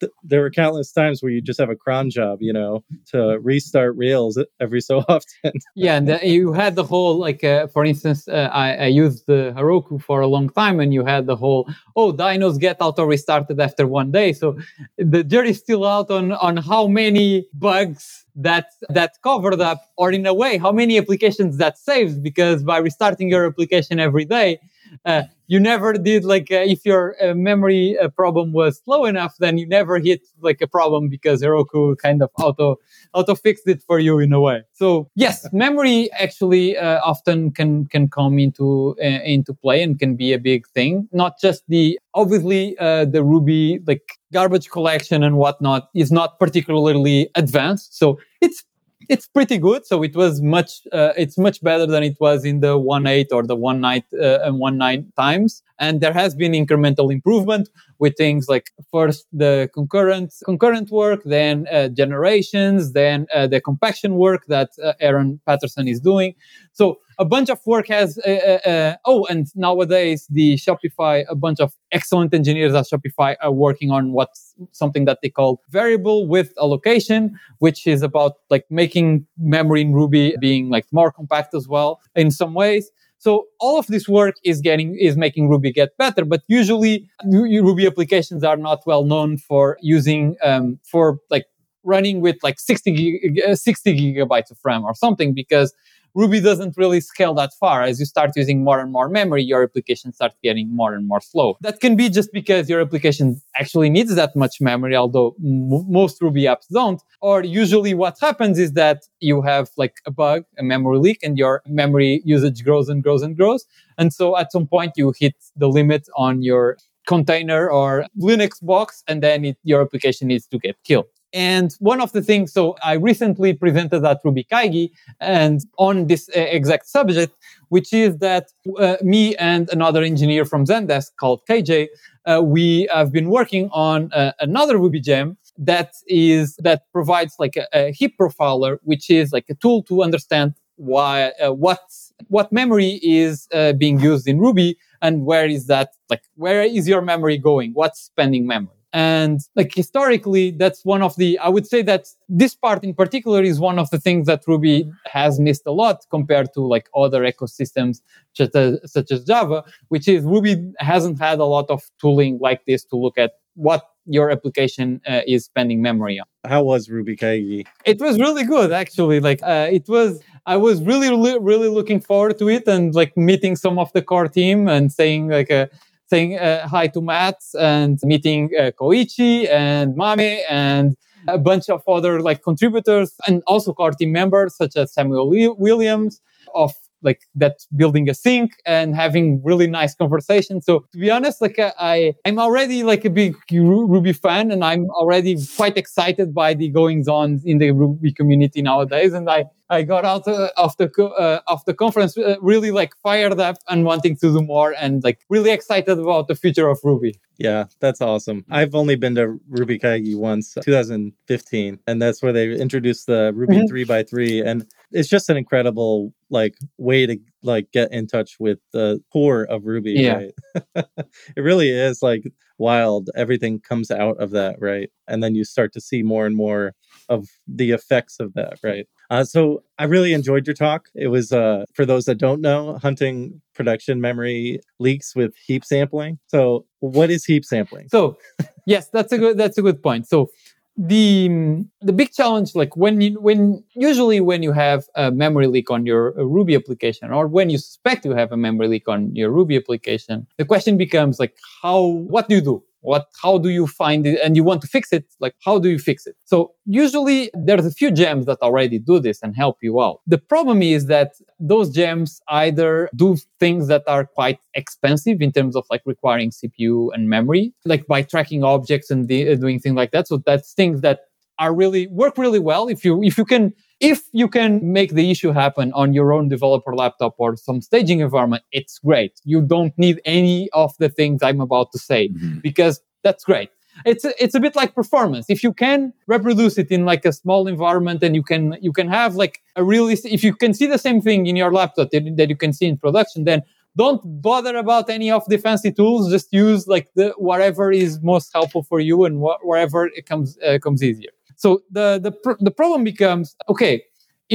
th- there were countless times where you just have a cron job, you know, to restart Rails every so often. yeah, and you had the whole like, uh, for instance, uh, I, I, used the Heroku for a long time, and you had the whole oh dynos get auto restarted after one day. So the jury's still out on on how many bugs that that covered up, or in a way, how many applications that saves because by restarting your application every day uh, you never did like uh, if your uh, memory uh, problem was slow enough, then you never hit like a problem because Heroku kind of auto auto fixed it for you in a way. So yes, memory actually uh, often can can come into uh, into play and can be a big thing. Not just the obviously the Ruby like garbage collection and whatnot is not particularly advanced. So it's it's pretty good. So it was much, uh, it's much better than it was in the one eight or the one night uh, and one nine times. And there has been incremental improvement with things like first the concurrent concurrent work, then uh, generations, then uh, the compaction work that uh, Aaron Patterson is doing. So a bunch of work has uh, uh, uh, oh and nowadays the shopify a bunch of excellent engineers at shopify are working on what's something that they call variable width allocation which is about like making memory in ruby being like more compact as well in some ways. So all of this work is getting is making Ruby get better, but usually Ruby applications are not well known for using um, for like running with like 60, gig, 60 gigabytes of RAM or something because Ruby doesn't really scale that far. As you start using more and more memory, your application starts getting more and more slow. That can be just because your application actually needs that much memory, although m- most Ruby apps don't. Or usually what happens is that you have like a bug, a memory leak, and your memory usage grows and grows and grows. And so at some point you hit the limit on your container or Linux box, and then it, your application needs to get killed. And one of the things, so I recently presented at RubyKaigi and on this uh, exact subject, which is that uh, me and another engineer from Zendesk called KJ, uh, we have been working on uh, another Ruby gem that is that provides like a, a, heap profiler, which is like a tool to understand why uh, what what memory is uh, being used in Ruby and where is that like where is your memory going? What's spending memory? And like historically, that's one of the, I would say that this part in particular is one of the things that Ruby has missed a lot compared to like other ecosystems such as, such as Java, which is Ruby hasn't had a lot of tooling like this to look at what your application uh, is spending memory on. How was RubyKaigi? It was really good, actually. Like uh, it was, I was really, really, really looking forward to it and like meeting some of the core team and saying like, uh, saying uh, hi to Matz and meeting uh, Koichi and Mame and a bunch of other like contributors and also core team members such as Samuel Williams of like that building async and having really nice conversations. So to be honest, like uh, I, I'm already like a big Ruby fan and I'm already quite excited by the goings on in the Ruby community nowadays. And I, I got out uh, of the co- uh, of the conference uh, really like fired up and wanting to do more and like really excited about the future of Ruby. Yeah, that's awesome. I've only been to Ruby Kaigi once, 2015, and that's where they introduced the Ruby Mhm. 3 by 3 and it's just an incredible like way to like get in touch with the core of Ruby, Yeah. right? it really is like wild. Everything comes out of that, right? And then you start to see more and more of the effects of that, right? Uh, so I really enjoyed your talk. It was, uh, for those that don't know, hunting production memory leaks with heap sampling. So what is heap sampling? So yes, that's a good that's a good point. So the the big challenge like when you when usually when you have a memory leak on your uh, ruby application or when you suspect you have a memory leak on your ruby application the question becomes like how what do you do what how do you find it? And you want to fix it like how do you fix it? So usually there's a few gems that already do this and help you out. The problem is that those gems either do things that are quite expensive in terms of like requiring cpu and memory like by tracking objects and uh, doing things like that. So that's things that are really work really well. If you if you can if you can make the issue happen on your own developer laptop or some staging environment it's great you don't need any of the things i'm about to say Mhm. because that's great. It's a, it's a bit like performance. If you can reproduce it in like a small environment, and you can you can have like a really if you can see the same thing in your laptop that, that you can see in production, then don't bother about any of the fancy tools. Just use like the whatever is most helpful for you and wh- wherever it comes uh, comes easier. So the the pr- the problem becomes okay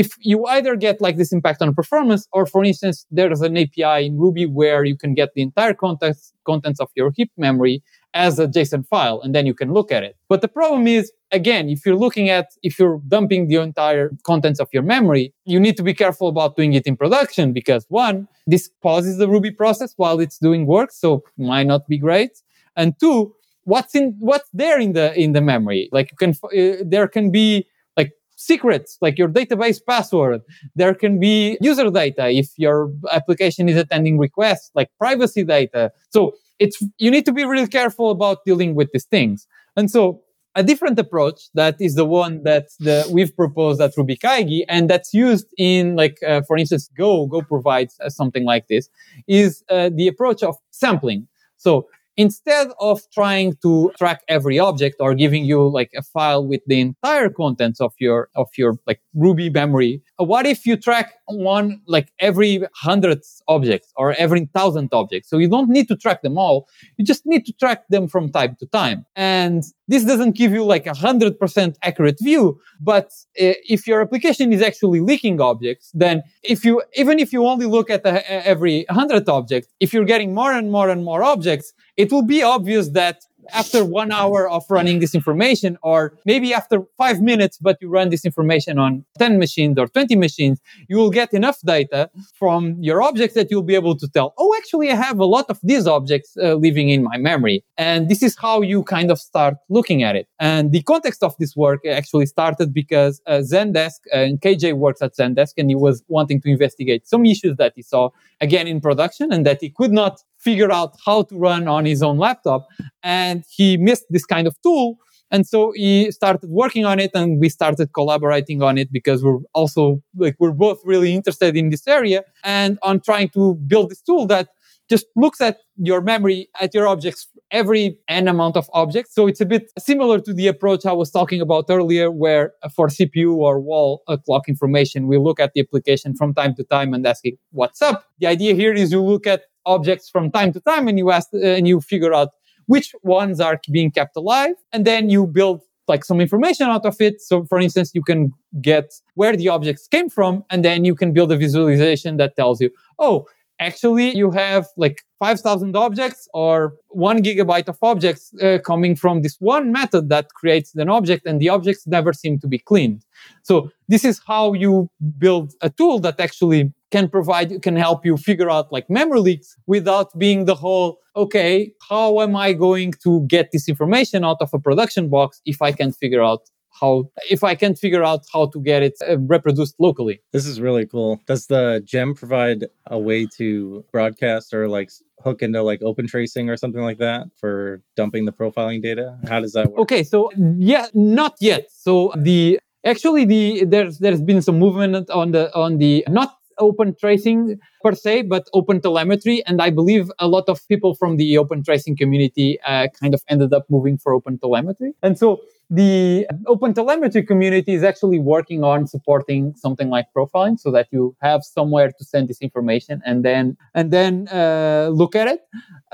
if you either get like this impact on performance, or for instance, there's an API in Ruby where you can get the entire contents contents of your heap memory as a JSON file, and then you can look at it. But the problem is, again, if you're looking at if you're dumping the entire contents of your memory, you need to be careful about doing it in production because one, this pauses the Ruby process while it's doing work, so might not be great, and two, what's in what's there in the in the memory? Like you can uh, there can be like secrets like your database password. There can be user data if your application is attending requests like privacy data. So it's you need to be really careful about dealing with these things. And so a different approach that is the one that the, we've proposed at ruby kaigi and that's used in like uh, for instance go go provides uh, something like this is uh, the approach of sampling. So instead of trying to track every object or giving you like a file with the entire contents of your of your like ruby memory what if you track one like every hundred objects or every thousand objects? So you don't need to track them all. You just need to track them from time to time. And this doesn't give you like a hundred percent accurate view but uh, if your application is actually leaking objects then if you even if you only look at the, every 100 objects if you're getting more and more and more objects it will be obvious that after one hour of running this information, or maybe after five minutes, but you run this information on 10 machines or 20 machines, you will get enough data from your objects that you'll be able to tell, oh, actually, I have a lot of these objects uh, living in my memory. And this is how you kind of start looking at it. And the context of this work actually started because uh, Zendesk, uh, and KJ works at Zendesk, and he was wanting to investigate some issues that he saw again in production and that he could not figure out how to run on his own laptop. And he missed this kind of tool. And so he started working on it and we started collaborating on it because we're also like, we're both really interested in this area and on trying to build this tool that just looks at your memory, at your objects, every n amount of objects. So it's a bit similar to the approach I was talking about earlier, where for CPU or wall uh, clock information, we look at the application from time to time and ask it, what's up? The idea here is you look at objects from time to time and you ask, uh, and you figure out which ones are being kept alive. And then you build like some information out of it. So for instance, you can get where the objects came from, and then you can build a visualization that tells you, oh, actually you have like 5000 objects or one gigabyte of objects uh, coming from this one method that creates an object and the objects never seem to be cleaned. So this is how you build a tool that actually can provide can help you figure out like memory leaks without being the whole okay how am i going to get this information out of a production box if i can't figure out how if I can't figure out how to get it uh, reproduced locally. This is really cool. Does the gem provide a way to broadcast or like hook into like open tracing or something like that for dumping the profiling data? How does that work? Okay, so yeah, not yet. So the Actually, the there's there's been some movement on the on the not open tracing per se, but open telemetry. And I believe a lot of people from the open tracing community uh, kind of ended up moving for open telemetry. And so the open telemetry community is actually working on supporting something like profiling so that you have somewhere to send this information and then and then uh, look at it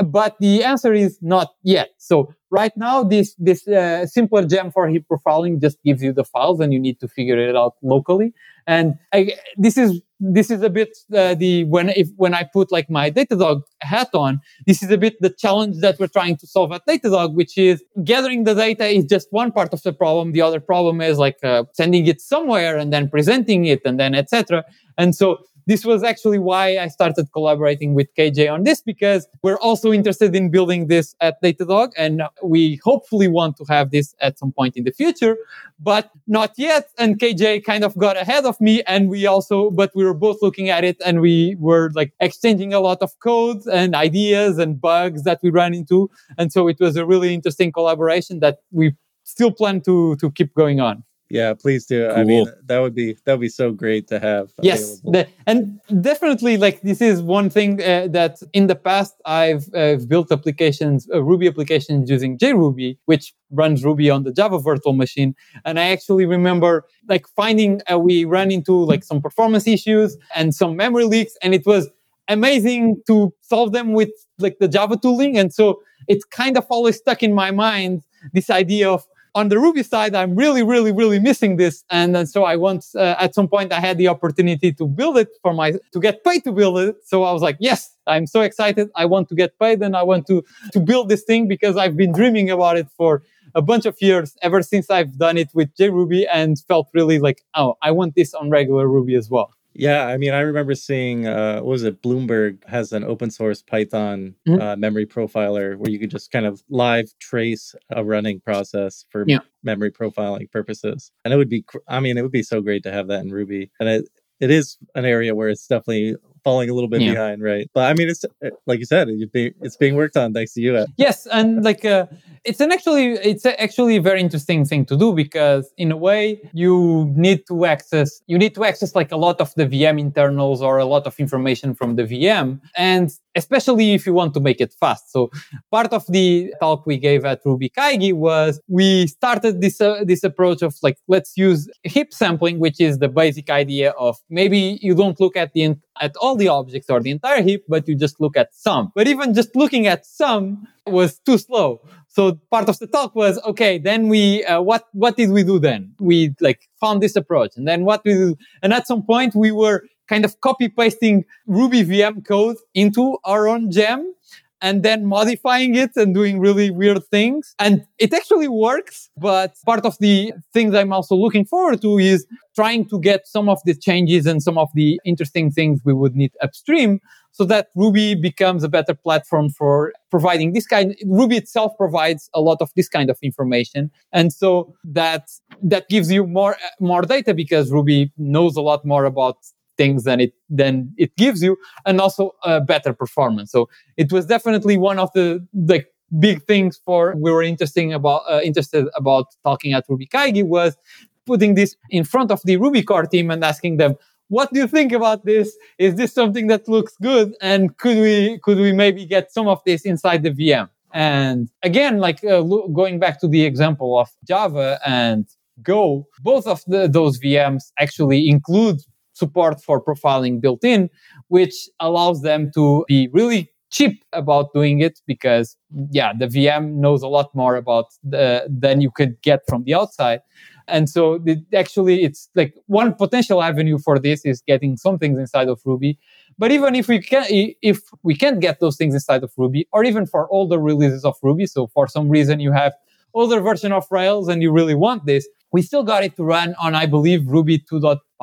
but the answer is not yet so right now this this uh, simpler gem for heap profiling just gives you the files and you need to figure it out locally and I, this is this is a bit uh, the when if when I put like my Datadog hat on, this is a bit the challenge that we're trying to solve at Datadog, which is gathering the data is just one part of the problem. The other problem is like uh, sending it somewhere and then presenting it and then etc. And so this was actually why I started collaborating with KJ on this because we're also interested in building this at Datadog and we hopefully want to have this at some point in the future, but not yet. And KJ kind of got ahead of me and we also, but we were both looking at it and we were like exchanging a lot of codes and ideas and bugs that we ran into. And so it was a really interesting collaboration that we still plan to, to keep going on. Yeah, please do. Cool. I mean, that would be that would be so great to have. Yes, the, and definitely, like this is one thing uh, that in the past I've uh, built applications, uh, Ruby applications using JRuby, which runs Ruby on the Java virtual machine. And I actually remember like finding uh, we ran into like some performance issues and some memory leaks, and it was amazing to solve them with like the Java tooling. And so it's kind of always stuck in my mind this idea of on the Ruby side, I'm really, really, really missing this. And, and so I want, uh, at some point, I had the opportunity to build it for my, to get paid to build it. So I was like, yes, I'm so excited. I want to get paid and I want to, to build this thing because I've been dreaming about it for a bunch of years ever since I've done it with JRuby and felt really like, oh, I want this on regular Ruby as well. Yeah, I mean, I remember seeing, uh, what was it? Bloomberg has an open source Python mm-hmm. uh, memory profiler where you could just kind of live trace a running process for yeah. memory profiling purposes. And it would be, I mean, it would be so great to have that in Ruby. And it, it is an area where it's definitely falling a little bit yeah. behind, right? But I mean, it's uh, like you said, it's being worked on thanks to you. Yes, and like uh, it's an actually it's actually a very interesting thing to do because in a way you need to access you need to access like a lot of the VM internals or a lot of information from the VM, and especially if you want to make it fast. So part of the talk we gave at Ruby Kaigi was we started this uh, this approach of like let's use heap sampling, which is the basic idea of maybe you don't look at the at all the objects or the entire heap, but you just look at some. But even just looking at some was too slow. So part of the talk was, okay, then we, uh, what, what did we do then? We like found this approach and then what we do. And at some point we were kind of copy pasting Ruby VM code into our own gem and then modifying it and doing really weird things. And it actually works. But part of the things I'm also looking forward to is trying to get some of the changes and some of the interesting things we would need upstream so that Ruby becomes a better platform for providing this kind. Ruby itself provides a lot of this kind of information. And so that, that gives you more, more data because Ruby knows a lot more about things than it than it gives you and also a better performance. So it was definitely one of the like big things for we were interesting about uh, interested about talking at ruby kaigi was putting this in front of the ruby core team and asking them what do you think about this? Is this something that looks good? And could we could we maybe get some of this inside the vm and again like uh, going back to the example of java and Go, both of the, those VMs actually include support for profiling built in, which allows them to be really cheap about doing it because yeah the vm knows a lot more about the, than you could get from the outside. And so actually it's like one potential avenue for this is getting some things inside of ruby. But even if we can if we can't get those things inside of ruby or even for older releases of ruby so for some reason you have older version of rails and you really want this we still got it to run on, I believe, Ruby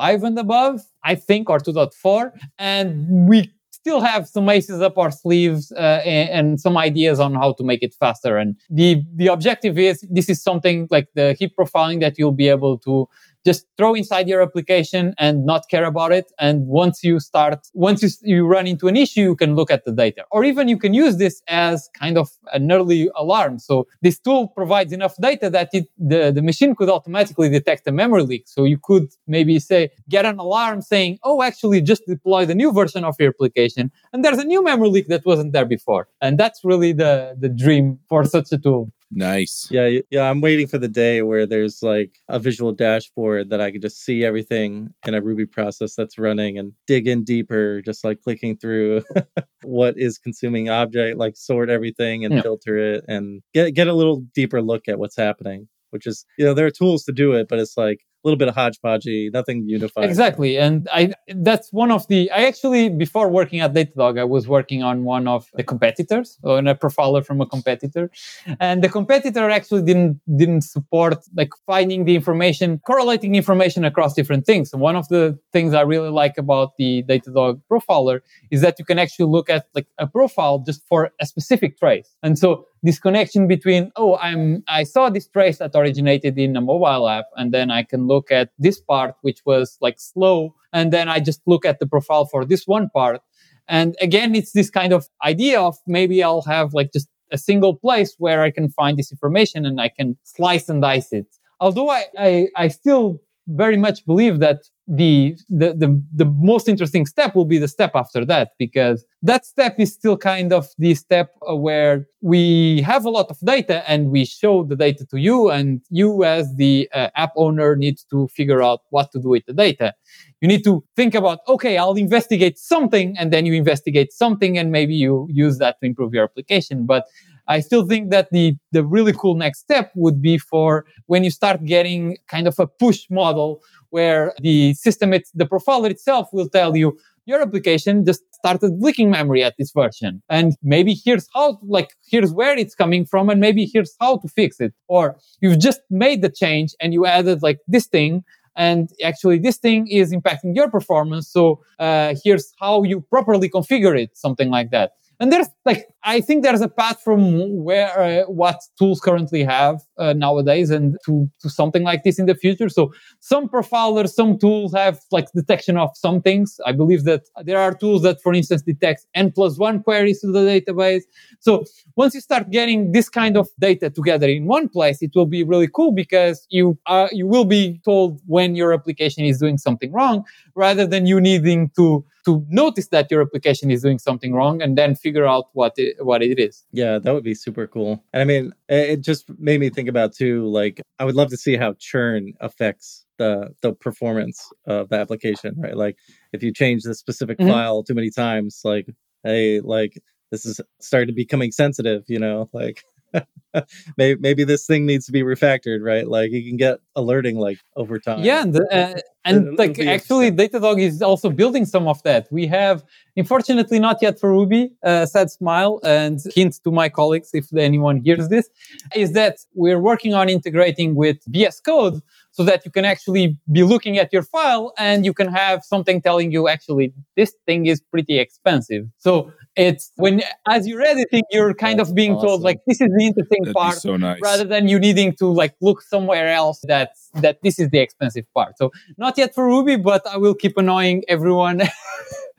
2.5 and above, I think, or 2.4. And we still have some aces up our sleeves uh, and, and, some ideas on how to make it faster. And the, the objective is this is something like the heap profiling that you'll be able to just throw inside your application and not care about it. And once you start, once you, you run into an issue, you can look at the data. Or even you can use this as kind of an early alarm. So this tool provides enough data that it, the, the machine could automatically detect a memory leak. So you could maybe say, get an alarm saying, oh, actually just deploy the new version of your application. And there's a new memory leak that wasn't there before. And that's really the, the dream for such a tool. Nice. Yeah, yeah. I'm waiting for the day where there's like a visual dashboard that I can just see everything in a Ruby process that's running and dig in deeper, just like clicking through what is consuming object, like sort everything and yeah. filter it and get get a little deeper look at what's happening. Which is, you know, there are tools to do it, but it's like a little bit of hodgepodgey, nothing unified. Exactly, and I that's one of the. I actually before working at Datadog, I was working on one of the competitors, on a profiler from a competitor, and the competitor actually didn't didn't support like finding the information, correlating information across different things. And one of the things I really like about the Datadog profiler is that you can actually look at like a profile just for a specific trace, and so this connection between oh i'm i saw this trace that originated in a mobile app and then i can look at this part which was like slow and then i just look at the profile for this one part. And again it's this kind of idea of maybe i'll have like just a single place where i can find this information and i can slice and dice it. Although i i, I still very much believe that the, the, the, the most interesting step will be the step after that, because that step is still kind of the step where we have a lot of data and we show the data to you and you as the uh, app owner need to figure out what to do with the data. You need to think about, okay, I'll investigate something and then you investigate something and maybe you use that to improve your application. But I still think that the, the really cool next step would be for when you start getting kind of a push model where the system, it's, the profiler itself will tell you your application just started leaking memory at this version. And maybe here's how, like, here's where it's coming from, and maybe here's how to fix it. Or you've just made the change and you added like this thing. And actually, this thing is impacting your performance. So uh, here's how you properly configure it, something like that. And there's like, I think there's a path from where, uh, what tools currently have uh, nowadays and to, to something like this in the future. So some profilers, some tools have like detection of some things. I believe that there are tools that, for instance, detect N plus one queries to the database. So once you start getting this kind of data together in one place, it will be really cool because you are, you will be told when your application is doing something wrong rather than you needing to to notice that your application is doing something wrong and then figure out what it, what it is. Yeah, that would be super cool. And I mean, it just made me think about too like I would love to see how churn affects the the performance of the application, right? Like if you change the specific mm-hmm. file too many times like hey, like this is starting to becoming sensitive, you know, like maybe maybe this thing needs to be refactored, right? Like you can get alerting like over time. Yeah, and, uh, and like actually, Datadog is also building some of that. We have, unfortunately, not yet for Ruby. Uh, sad smile and hint to my colleagues if anyone hears this is that we're working on integrating with VS Code so that you can actually be looking at your file and you can have something telling you actually this thing is pretty expensive. So it's when as you're editing, you're kind That's of being awesome. told like this is the interesting That'd part, so nice. rather than you needing to like look somewhere else that that this is the expensive part. So not yet for Ruby, but I will keep annoying everyone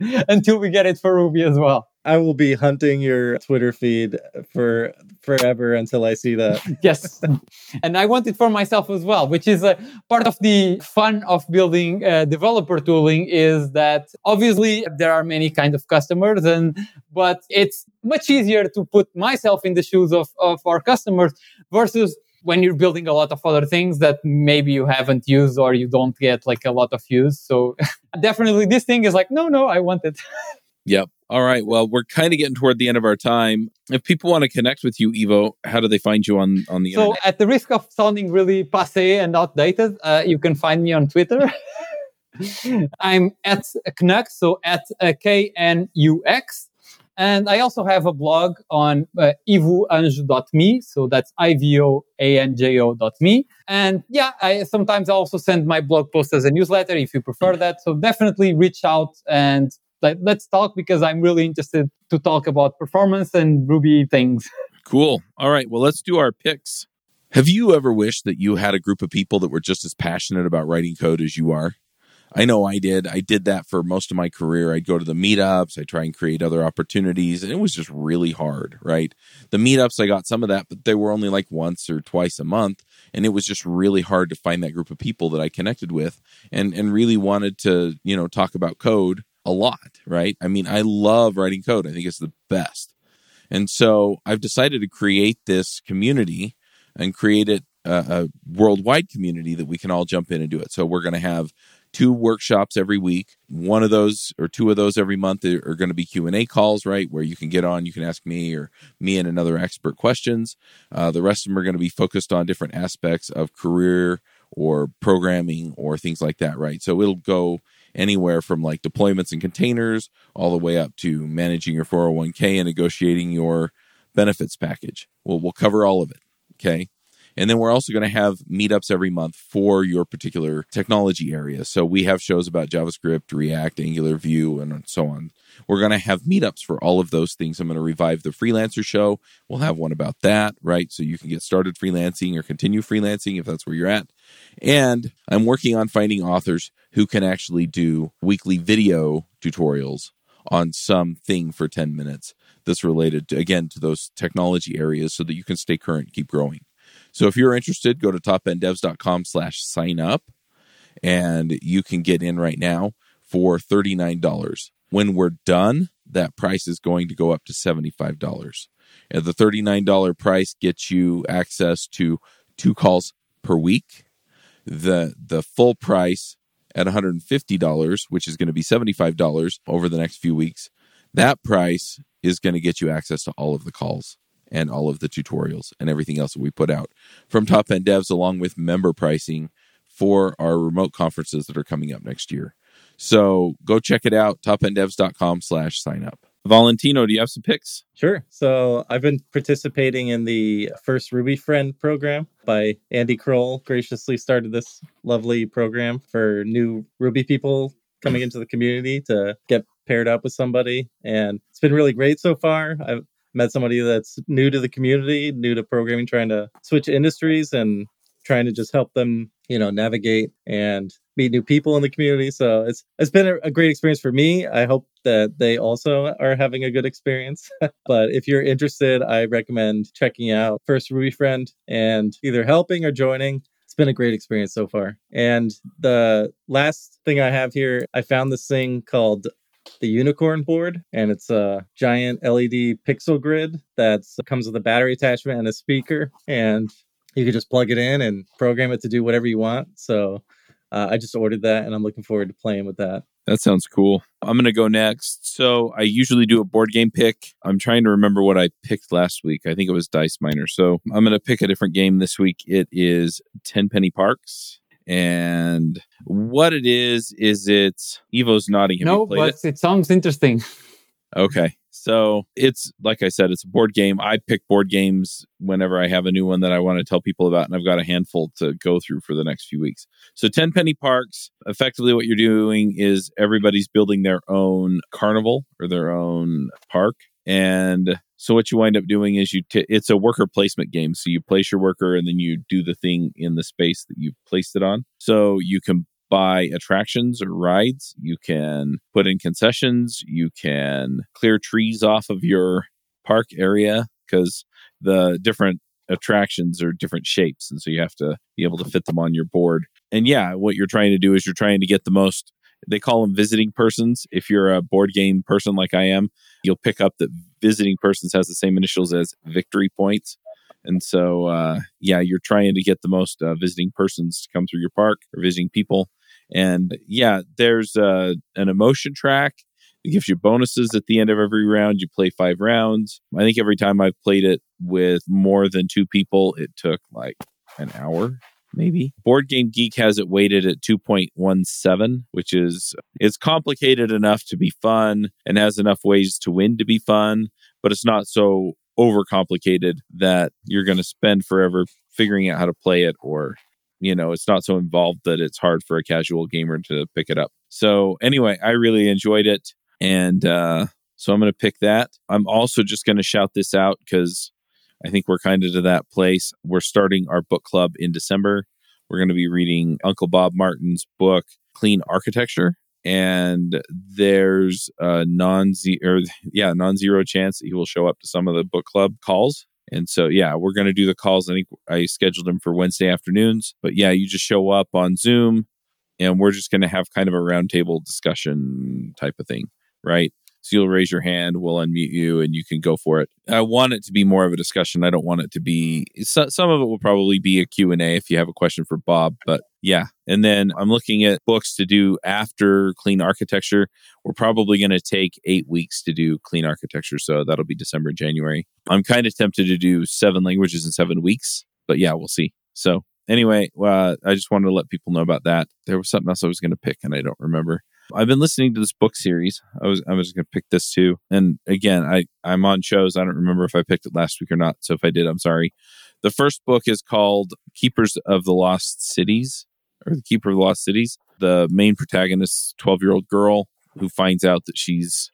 until we get it for Ruby as well. I will be hunting your Twitter feed for forever until I see that. yes. And I want it for myself as well, which is a part of the fun of building uh, developer tooling is that obviously there are many kind of customers and but it's much easier to put myself in the shoes of, of our customers versus when you're building a lot of other things that maybe you haven't used or you don't get like a lot of use. So definitely this thing is like, no, no, I want it. yep. All right. Well, we're kind of getting toward the end of our time. If people want to connect with you, Ivo, how do they find you on, on the so internet? So, at the risk of sounding really passe and outdated, uh, you can find me on Twitter. I'm at Knux, so at uh, K N U X. And I also have a blog on uh, ivoanjo.me. So that's I-V-O-A-N-J-O.me. And yeah, I sometimes I also send my blog post as a newsletter if you prefer that. So definitely reach out and let, let's talk because I'm really interested to talk about performance and Ruby things. Cool. All right. Well, let's do our picks. Have you ever wished that you had a group of people that were just as passionate about writing code as you are? I know I did. I did that for most of my career. I'd go to the meetups, I try and create other opportunities, and it was just really hard, right? The meetups, I got some of that, but they were only like once or twice a month, and it was just really hard to find that group of people that I connected with and and really wanted to, you know, talk about code a lot, right? I mean, I love writing code. I think it's the best. And so I've decided to create this community and create it a, a worldwide community that we can all jump in and do it. So we're going to have two workshops every week. One of those or two of those every month are, going to be Q and A calls, right, where you can get on, you can ask me or me and another expert questions. Uh, the rest of them are going to be focused on different aspects of career or programming or things like that, right? So it'll go anywhere from like deployments and containers all the way up to managing your 401k and negotiating your benefits package. Well, we'll cover all of it. Okay. And then we're also going to have meetups every month for your particular technology area. So we have shows about JavaScript, React, Angular, Vue, and so on. We're going to have meetups for all of those things. I'm going to revive the freelancer show. We'll have one about that, right? So you can get started freelancing or continue freelancing if that's where you're at. And I'm working on finding authors who can actually do weekly video tutorials on something for 10 minutes that's related to, again to those technology areas so that you can stay current keep growing so if you're interested, go to topenddevs.com slash sign up and you can get in right now for $39. When we're done, that price is going to go up to $75. And the $39 price gets you access to two calls per week. The the full price at $150, which is going to be $75 over the next few weeks, that price is going to get you access to all of the calls and all of the tutorials and everything else that we put out from Top End Devs, along with member pricing for our remote conferences that are coming up next year. So go check it out, topenddevs.com slash sign up. Valentino, do you have some picks? Sure. So I've been participating in the first Ruby Friend program by Andy Croll. Graciously started this lovely program for new Ruby people coming into the community to get paired up with somebody. And it's been really great so far. I've met somebody that's new to the community, new to programming, trying to switch industries and trying to just help them, you know, navigate and meet new people in the community. So it's it's been a, a great experience for me. I hope that they also are having a good experience. but if you're interested, I recommend checking out First Ruby Friend and either helping or joining. It's been a great experience so far. And the last thing I have here, I found this thing called the unicorn board and it's a giant led pixel grid that comes with a battery attachment and a speaker and you can just plug it in and program it to do whatever you want. So uh, i just ordered that and i'm looking forward to playing with that. That sounds cool. I'm going to go next. So i usually do a board game pick. I'm trying to remember what i picked last week. I think it was dice miner. So i'm going to pick a different game this week. It is 10 penny parks. And what it is is it's Ivo's nodding. Have no, but it? it sounds interesting. Okay. So it's like I said, it's a board game. I pick board games whenever I have a new one that I want to tell people about, and I've got a handful to go through for the next few weeks. So, 10 Penny Parks, effectively, what you're doing is everybody's building their own carnival or their own park. And so what you wind up doing is you t- it's a worker placement game. So you place your worker and then you do the thing in the space that you've placed it on. So you can buy attractions or rides, you can put in concessions, you can clear trees off of your park area because the different attractions are different shapes and so you have to be able to fit them on your board. And yeah, what you're trying to do is you're trying to get the most they call them visiting persons. If you're a board game person like I am, you'll pick up that visiting persons has the same initials as victory points. And so, uh, yeah, you're trying to get the most uh, visiting persons to come through your park or visiting people. And yeah, there's uh, an emotion track. It gives you bonuses at the end of every round. You play five rounds. I think every time I've played it with more than two people, it took like an hour maybe. Board Game Geek has it weighted at 2.17, which is it's complicated enough to be fun and has enough ways to win to be fun, but it's not so overcomplicated that you're going to spend forever figuring out how to play it or you know, it's not so involved that it's hard for a casual gamer to pick it up. So anyway, I really enjoyed it and uh so I'm going to pick that. I'm also just going to shout this out cuz I think we're kind of to that place. We're starting our book club in December. We're going to be reading Uncle Bob Martin's book, Clean Architecture. And there's a non zero, yeah, non zero chance that he will show up to some of the book club calls. And so, yeah, we're going to do the calls. I think I scheduled them for Wednesday afternoons. But yeah, you just show up on Zoom and we're just going to have kind of a roundtable discussion type of thing, right? So you'll raise your hand, we'll unmute you, and you can go for it. I want it to be more of a discussion. I don't want it to be. Some of it will probably be a Q and A if you have a question for Bob. But yeah, and then I'm looking at books to do after Clean Architecture. We're probably going to take eight weeks to do Clean Architecture, so that'll be December, January. I'm kind of tempted to do seven languages in seven weeks, but yeah, we'll see. So anyway, uh, I just wanted to let people know about that. There was something else I was going to pick, and I don't remember. I've been listening to this book series. I was I was going to pick this too. And again, I I'm on shows. I don't remember if I picked it last week or not. So if I did, I'm sorry. The first book is called Keepers of the Lost Cities or The Keeper of the Lost Cities. The main protagonist, 12 year old girl who finds out that she's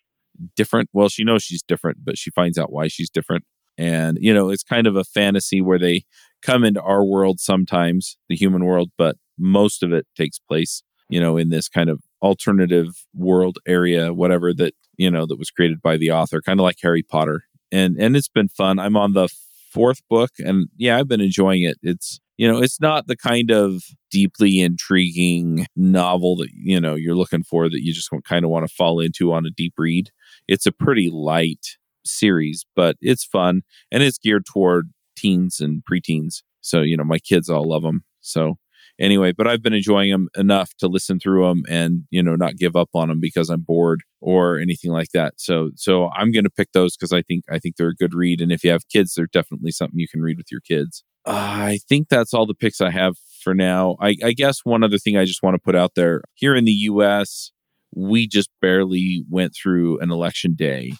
different. Well, she knows she's different, but she finds out why she's different. And, you know, it's kind of a fantasy where they come into our world sometimes, the human world, but most of it takes place, you know, in this kind of alternative world area, whatever that, you know, that was created by the author, kind of like Harry Potter. And and it's been fun. I'm on the fourth book and yeah, I've been enjoying it. It's you know, it's not the kind of deeply intriguing novel that, you know, you're looking for that you just kind of want to fall into on a deep read. It's a pretty light series, but it's fun and it's geared toward teens and preteens. So, you know, my kids all love them. So, anyway, but I've been enjoying them enough to listen through them and, you know, not give up on them because I'm bored or anything like that. So, so I'm going to pick those because I think, I think they're a good read. And if you have kids, they're definitely something you can read with your kids. Uh, I think that's all the picks I have for now. I, I guess one other thing I just want to put out there here in the US, we just barely went through an election day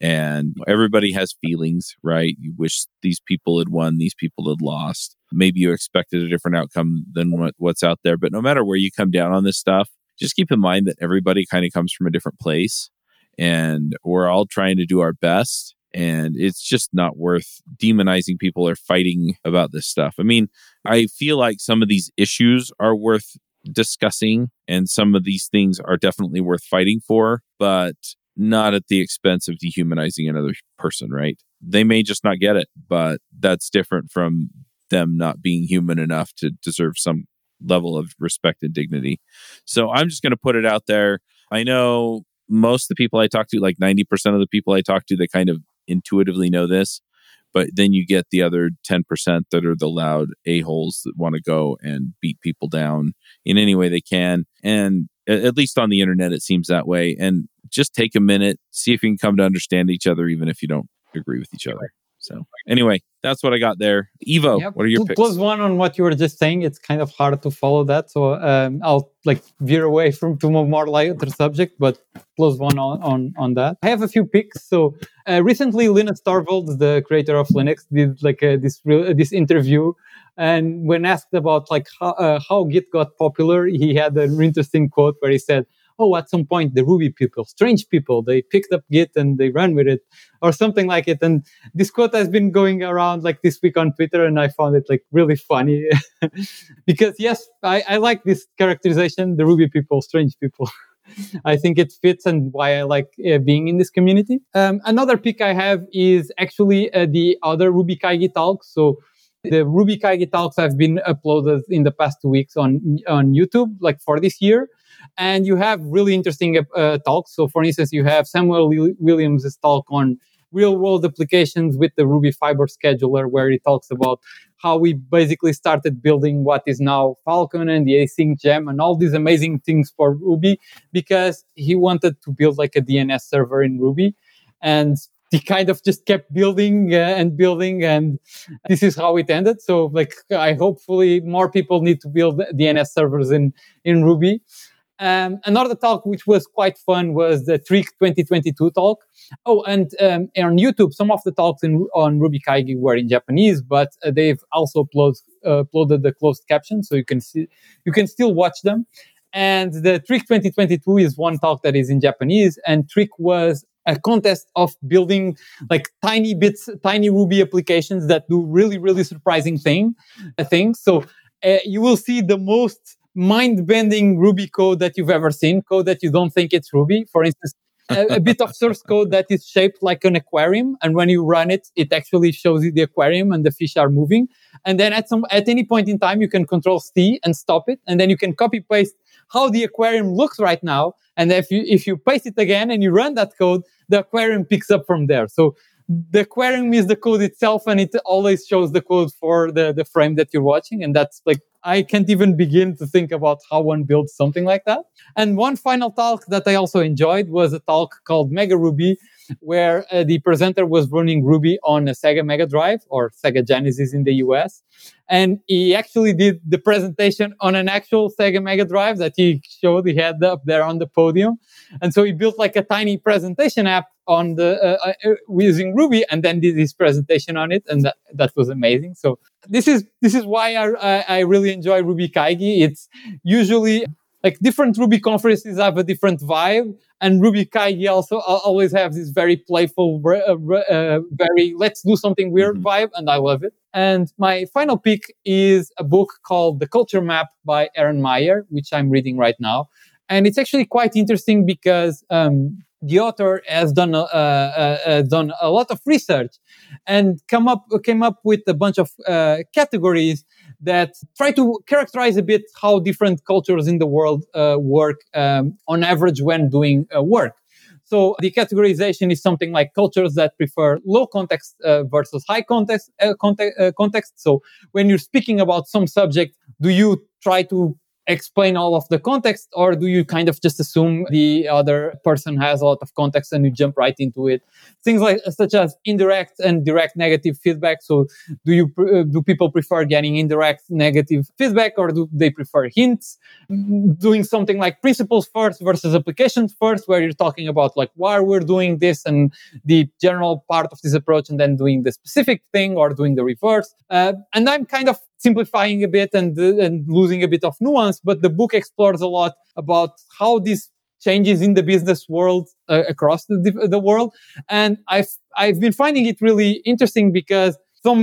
and everybody has feelings, right? You wish these people had won, these people had lost. Maybe you expected a different outcome than what, what's out there. But no matter where you come down on this stuff, just keep in mind that everybody kind of comes from a different place and we're all trying to do our best. And it's just not worth demonizing people or fighting about this stuff. I mean, I feel like some of these issues are worth discussing and some of these things are definitely worth fighting for. But not at the expense of dehumanizing another person, right? They may just not get it, but that's different from them not being human enough to deserve some level of respect and dignity. So I'm just going to put it out there. I know most of the people I talk to, like 90% of the people I talk to, they kind of intuitively know this. But then you get the other 10% that are the loud a-holes that want to go and beat people down in any way they can. And at least on the internet, it seems that way. And just take a minute, see if you can come to understand each other, even if you don't agree with each other. So anyway, that's what I got there. Ivo, what are your picks? Plus one on what you were just saying. It's kind of hard to follow that, so um, I'll like veer away from to more lighter subject, but plus one on on, on that. I have a few picks. So uh, recently, Linus Torvalds, the creator of Linux, did like uh, this uh, this interview, and when asked about like how, uh, how Git got popular, he had an interesting quote where he said oh, at some point the Ruby people, strange people, they picked up Git and they ran with it, or something like it. And this quote has been going around like this week on Twitter, and I found it like really funny because yes, I, I like this characterization: the Ruby people, strange people. I think it fits and why I like uh, being in this community. Um, another pick I have is actually uh, the other Ruby Kaigi talks. So the Ruby Kaigi talks have been uploaded in the past two weeks on on YouTube, like for this year and you have really interesting uh, talks. So, for instance, you have Samuel Williams' talk on real world applications with the Ruby Fiber scheduler, where he talks about how we basically started building what is now Falcon and the async gem and all these amazing things for Ruby because he wanted to build like a DNS server in Ruby. And he kind of just kept building uh, and building and this is how it ended so like i hopefully more people need to build dns servers in in ruby um, another talk which was quite fun was the Trick 2022 talk. Oh, and um, on YouTube, some of the talks in, on Ruby Kaigi were in Japanese, but uh, they've also upload, uh, uploaded the closed caption, so you can see you can still watch them. And the Trick 2022 is one talk that is in Japanese, and Trick was a contest of building like tiny bits, tiny Ruby applications that do really, really surprising thing, uh, things. So uh, you will see the most mind-bending Ruby code that you've ever seen, code that you don't think it's Ruby. For instance, a, a, bit of source code that is shaped like an aquarium, and when you run it, it actually shows you the aquarium and the fish are moving. And then at some at any point in time, you can control C and stop it, and then you can copy paste how the aquarium looks right now. And if you if you paste it again and you run that code, the aquarium picks up from there. So the aquarium is the code itself and it always shows the code for the, the frame that you're watching. And that's like, I can't even begin to think about how one builds something like that. And one final talk that I also enjoyed was a talk called Mega Ruby, where uh, the presenter was running Ruby on a Sega Mega Drive or Sega Genesis in the US. And he actually did the presentation on an actual Sega Mega Drive that he showed. He had up there on the podium. And so he built like a tiny presentation app on the uh, uh, using Ruby and then did his presentation on it. And that, that was amazing. So this is, this is why I, I really enjoy Ruby Kaigi. It's usually like different Ruby conferences have a different vibe, and Ruby Kaigi also always have this very playful, uh, uh, very let's do something weird mm-hmm. vibe, and I love it. And my final pick is a book called The Culture Map by Erin Meyer, which I'm reading right now, and it's actually quite interesting because um, the author has done uh, uh, uh, done a lot of research and come up came up with a bunch of uh, categories that try to characterize a bit how different cultures in the world uh, work um, on average when doing uh, work. So the categorization is something like cultures that prefer low context uh, versus high context, uh, context, uh, context. So when you're speaking about some subject, do you try to explain all of the context or do you kind of just assume the other person has a lot of context and you jump right into it? Things like such as indirect and direct negative feedback. So do you uh, do people prefer getting indirect negative feedback or do they prefer hints? Doing something like principles first versus applications first where you're talking about like why we're doing this and the general part of this approach and then doing the specific thing or doing the reverse. Uh, and i'm kind of simplifying a bit and, and losing a bit of nuance, but the book explores a lot about how these changes in the business world uh, across the, the world. And I've, I've been finding it really interesting because some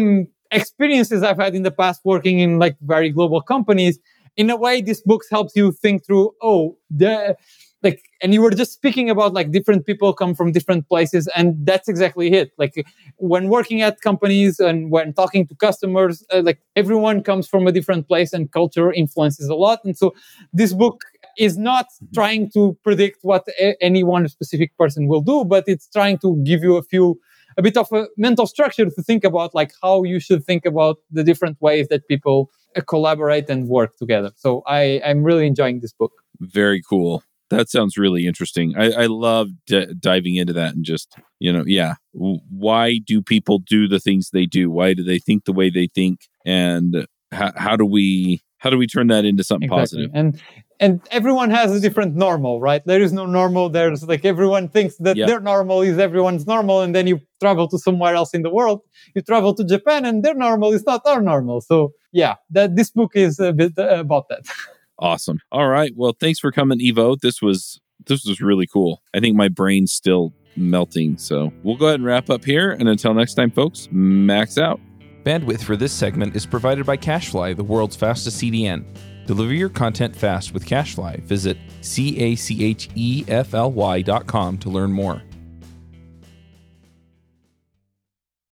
experiences I've had in the past working in like very global companies, in a way, this book helps you think through, oh, the, like and you were just speaking about like different people come from different places and that's exactly it. Like when working at companies and when talking to customers uh, like everyone comes from a different place and culture influences a lot. And so this book is not trying to predict what a- any one specific person will do but it's trying to give you a few a bit of a mental structure to think about like how you should think about the different ways that people uh, collaborate and work together. So i i'm really enjoying this book. Very cool that sounds really interesting. I, I love d- diving into that and just, you know, yeah. Why do people do the things they do? Why do they think the way they think? And how, how do we how do we turn that into something exactly. positive? And and everyone has a different normal, right? There is no normal. There's like everyone thinks that yep. their normal is everyone's normal, and then you travel to somewhere else in the world. You travel to Japan, and their normal is not our normal. So yeah, that this book is a bit uh, about that. Awesome. All right. Well, thanks for coming, Ivo. This was this was really cool. I think my brain's still melting. So we'll go ahead and wrap up here. And until next time, folks, max out. Bandwidth for this segment is provided by CacheFly, the world's fastest CDN. Deliver your content fast with CacheFly. Visit C A C H E F L Y dot com to learn more.